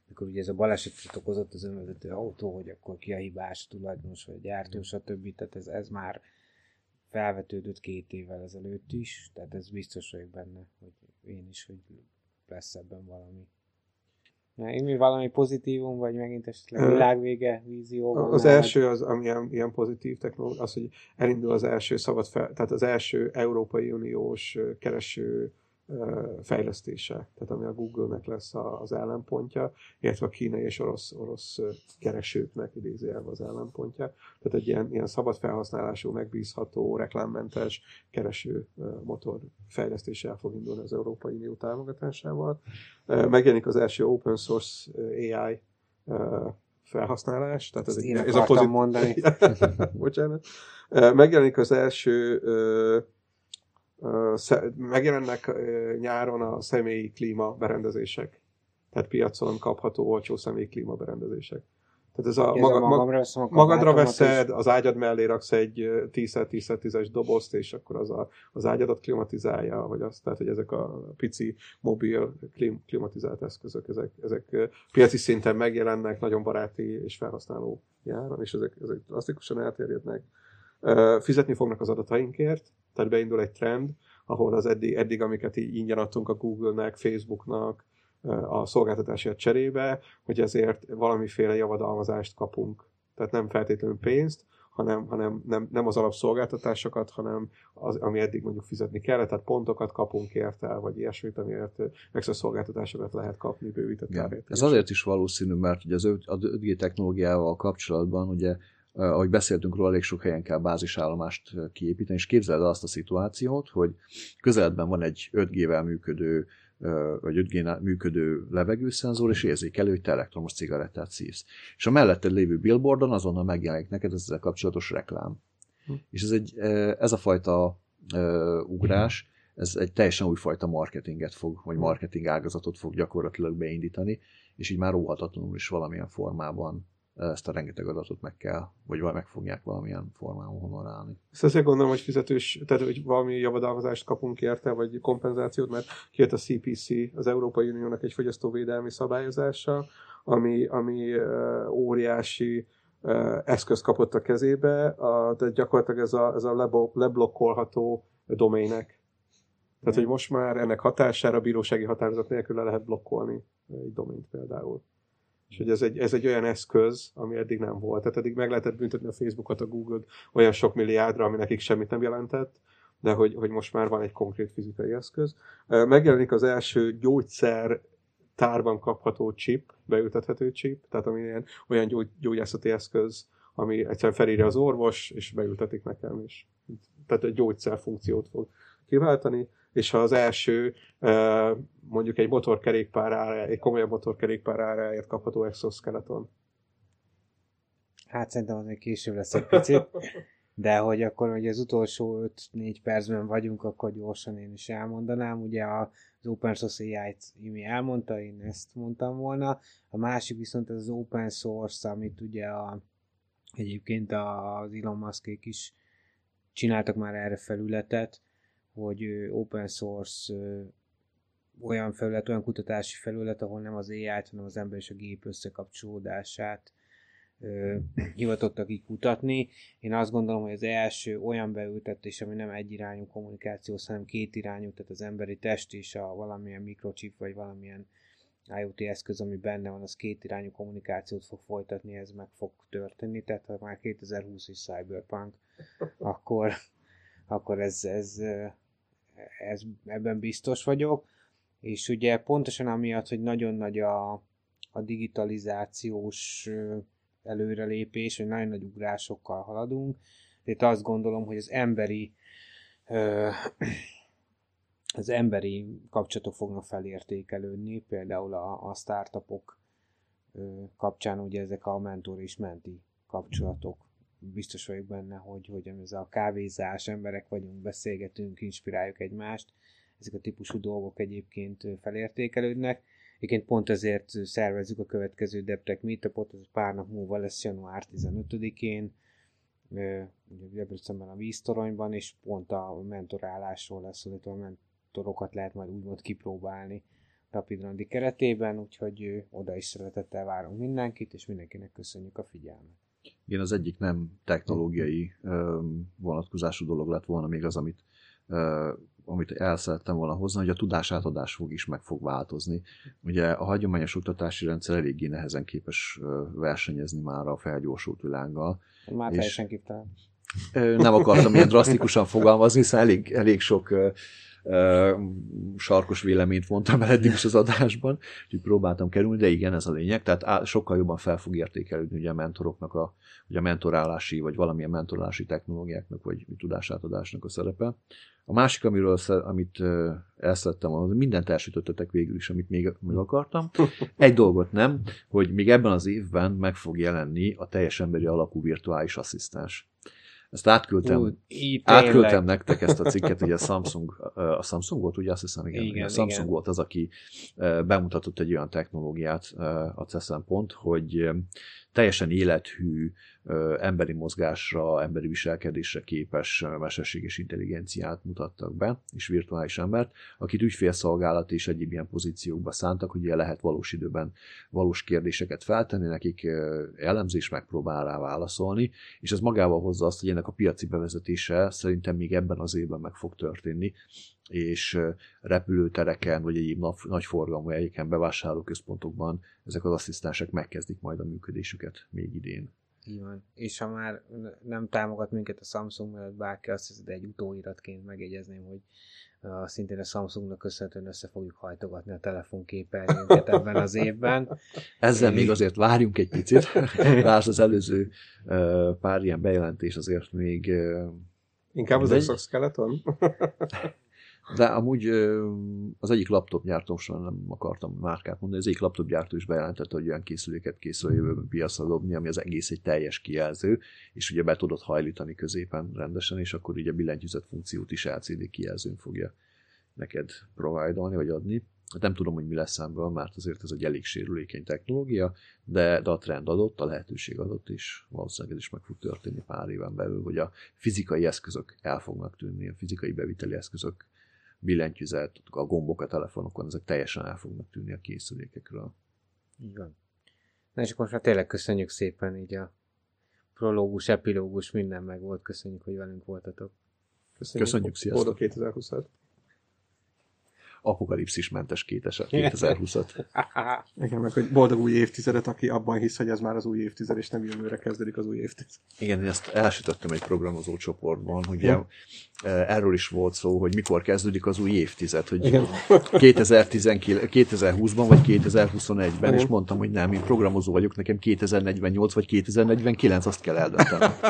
mikor ugye ez a balesetet okozott az önvezető autó, hogy akkor ki a hibás tulajdonos, vagy a gyártó, stb. Tehát ez, ez már felvetődött két évvel ezelőtt is, tehát ez biztos vagyok benne, hogy én is, hogy lesz ebben valami. Mi valami pozitívum, vagy megint esetleg világvége vízió? Az első, az, ami ilyen, ilyen pozitív technológia, az, hogy elindul az első szabad fel, tehát az első Európai Uniós kereső fejlesztése, tehát ami a Google-nek lesz az ellenpontja, illetve a kínai és orosz, orosz keresőknek idézőjelve az ellenpontja. Tehát egy ilyen, ilyen szabad felhasználású, megbízható, reklámmentes kereső motor fejlesztése fog indulni az Európai Unió támogatásával. Megjelenik az első open source AI felhasználás. Tehát ez, ez a pozit... mondani. Bocsánat. Megjelenik az első megjelennek nyáron a személyi klíma berendezések. Tehát piacon kapható olcsó személyi klíma berendezések. Tehát ez a, ez maga, a magamra, a magadra veszed, az ágyad mellé raksz egy 10x10x10-es dobozt, és akkor az a, az ágyadat klimatizálja, hogy azt, tehát hogy ezek a pici mobil klim, klimatizált eszközök, ezek, ezek piaci szinten megjelennek, nagyon baráti és felhasználó járon, és ezek, ezek drasztikusan elterjednek. Fizetni fognak az adatainkért, tehát beindul egy trend, ahol az eddig, eddig amiket így ingyen adtunk a Google-nek, Facebook-nak, a szolgáltatásért cserébe, hogy ezért valamiféle javadalmazást kapunk. Tehát nem feltétlenül pénzt, hanem, hanem nem, nem az alapszolgáltatásokat, hanem az, ami eddig mondjuk fizetni kellett, tehát pontokat kapunk érte, vagy ilyesmit, amiért extra szolgáltatásokat lehet kapni bővített ja. Ez azért is valószínű, mert ugye az 5G technológiával kapcsolatban ugye ahogy beszéltünk róla, elég sok helyen kell bázisállomást kiépíteni, és képzeld azt a szituációt, hogy közeledben van egy 5G-vel működő vagy 5G működő levegőszenzor, és érzékelő, hogy te elektromos cigarettát szívsz. És a melletted lévő billboardon azonnal megjelenik neked ezzel kapcsolatos reklám. Hm. És ez, egy, ez a fajta ugrás, ez egy teljesen újfajta marketinget fog, vagy marketing ágazatot fog gyakorlatilag beindítani, és így már óhatatlanul is valamilyen formában ezt a rengeteg adatot meg kell, vagy meg fogják valamilyen formában honorálni. Ezt azért gondolom, hogy fizetős, tehát hogy valami javadalmazást kapunk érte, vagy kompenzációt, mert kijött a CPC, az Európai Uniónak egy fogyasztóvédelmi szabályozása, ami, ami óriási eszköz kapott a kezébe, a, de gyakorlatilag ez a, ez a leblokkolható domének. Tehát, hogy most már ennek hatására bírósági határozat nélkül le lehet blokkolni egy domént például. És hogy ez egy, ez egy olyan eszköz, ami eddig nem volt. Tehát eddig meg lehetett büntetni a Facebookot, a Google-t olyan sok milliárdra, ami nekik semmit nem jelentett, de hogy, hogy most már van egy konkrét fizikai eszköz. Megjelenik az első gyógyszer tárban kapható chip, beültethető chip, tehát ami ilyen, olyan gyógy, gyógyászati eszköz, ami egyszerűen felírja az orvos, és beültetik nekem is. Tehát egy gyógyszer funkciót fog kiváltani és ha az első mondjuk egy motorkerékpár ára, egy komolyabb motorkerékpár áráért kapható exoskeleton. Hát szerintem az még később lesz egy picit. De hogy akkor hogy az utolsó 5-4 percben vagyunk, akkor gyorsan én is elmondanám. Ugye az Open Source AI-t Imi elmondta, én ezt mondtam volna. A másik viszont az Open Source, amit ugye a, egyébként az Elon Muskék is csináltak már erre felületet, hogy open source olyan felület, olyan kutatási felület, ahol nem az AI-t, hanem az ember és a gép összekapcsolódását hivatottak így kutatni. Én azt gondolom, hogy az első olyan beültetés, ami nem egyirányú kommunikáció, hanem két irányú, tehát az emberi test és a valamilyen mikrochip, vagy valamilyen IoT eszköz, ami benne van, az két irányú kommunikációt fog folytatni, ez meg fog történni, tehát ha már 2020 is cyberpunk, akkor, akkor ez, ez ez, ebben biztos vagyok, és ugye pontosan amiatt, hogy nagyon nagy a, a digitalizációs előrelépés, hogy nagyon nagy ugrásokkal haladunk, itt azt gondolom, hogy az emberi az emberi kapcsolatok fognak felértékelődni, például a, a startupok kapcsán ugye ezek a mentor és menti kapcsolatok biztos vagyok benne, hogy, hogy ez a kávézás, emberek vagyunk, beszélgetünk, inspiráljuk egymást, ezek a típusú dolgok egyébként felértékelődnek. Egyébként pont ezért szervezzük a következő Deptech Meetupot, ez pár nap múlva lesz január 15-én, ugye Debrecenben a víztoronyban, és pont a mentorálásról lesz, hogy a mentorokat lehet majd úgymond kipróbálni Rapid keretében, úgyhogy oda is szeretettel várunk mindenkit, és mindenkinek köszönjük a figyelmet. Igen, az egyik nem technológiai vonatkozású dolog lett volna még az, amit, amit el szerettem volna hozni, hogy a tudásátadás fog is meg fog változni. Ugye a hagyományos oktatási rendszer eléggé nehezen képes versenyezni már a felgyorsult világgal. Már teljesen képtelen. Nem akartam ilyen drasztikusan fogalmazni, hiszen elég, elég sok sarkos véleményt mondtam el eddig is az adásban, úgyhogy próbáltam kerülni, de igen, ez a lényeg, tehát sokkal jobban fel fog értékelődni ugye a mentoroknak, a, ugye a mentorálási, vagy valamilyen mentorálási technológiáknak, vagy tudásátadásnak a szerepe. A másik, amiről amit el szerettem volna, mindent elsütöttetek végül is, amit még, még akartam. Egy dolgot nem, hogy még ebben az évben meg fog jelenni a teljes emberi alapú virtuális asszisztens. Ezt átküldtem, Ú, átküldtem nektek ezt a cikket, ugye a Samsung, a Samsung volt, ugye? Azt hiszem, igen, igen a Samsung igen. volt az, aki bemutatott egy olyan technológiát a CESZEN pont, hogy teljesen élethű, emberi mozgásra, emberi viselkedésre képes mesterséges intelligenciát mutattak be, és virtuális embert, akit ügyfélszolgálat és egyéb ilyen pozíciókba szántak, hogy lehet valós időben valós kérdéseket feltenni, nekik elemzés megpróbál rá válaszolni, és ez magával hozza azt, hogy ennek a piaci bevezetése szerintem még ebben az évben meg fog történni, és repülőtereken, vagy egyéb nagy forgalmú helyeken, bevásárlóközpontokban ezek az asszisztensek megkezdik majd a működésüket még idén. Így van. És ha már nem támogat minket a Samsung mellett bárki, azt hiszem, de egy utóiratként megjegyezném, hogy uh, szintén a Samsungnak köszönhetően össze fogjuk hajtogatni a telefonképernyőnket ebben az évben. Ezzel még azért várjunk egy picit, bár az előző uh, pár ilyen bejelentés azért még... Uh, Inkább az exoskeleton? De amúgy az egyik laptopgyártó, most nem akartam márkát mondani, az egyik laptopgyártó is bejelentette, hogy olyan készüléket készül a jövőben piacra dobni, ami az egész egy teljes kijelző, és ugye be tudod hajlítani középen rendesen, és akkor ugye billentyűzet funkciót is LCD kijelzőn fogja neked provide vagy adni. Hát nem tudom, hogy mi lesz ebből, mert azért ez egy elég sérülékeny technológia, de, de a trend adott, a lehetőség adott, és valószínűleg ez is meg fog történni pár éven belül, hogy a fizikai eszközök el fognak tűnni, a fizikai beviteli eszközök billentyűzet, a gombok a telefonokon, ezek teljesen el fognak tűnni a készülékekről. Így van. Na és akkor most már tényleg köszönjük szépen így a prológus, epilógus, minden meg volt. Köszönjük, hogy velünk voltatok. Köszönjük, Köszönjük sziasztok. 2020-at apokalipszismentes 2020-at. Igen, meg hogy boldog új évtizedet, aki abban hisz, hogy ez már az új évtized, és nem jövőre kezdődik az új évtized. Igen, én ezt elsütöttem egy programozó csoportban, hogy ja. erről is volt szó, hogy mikor kezdődik az új évtized, hogy Igen. 2020-ban vagy 2021-ben, Igen. és mondtam, hogy nem, én programozó vagyok, nekem 2048 vagy 2049, azt kell eldöntenem.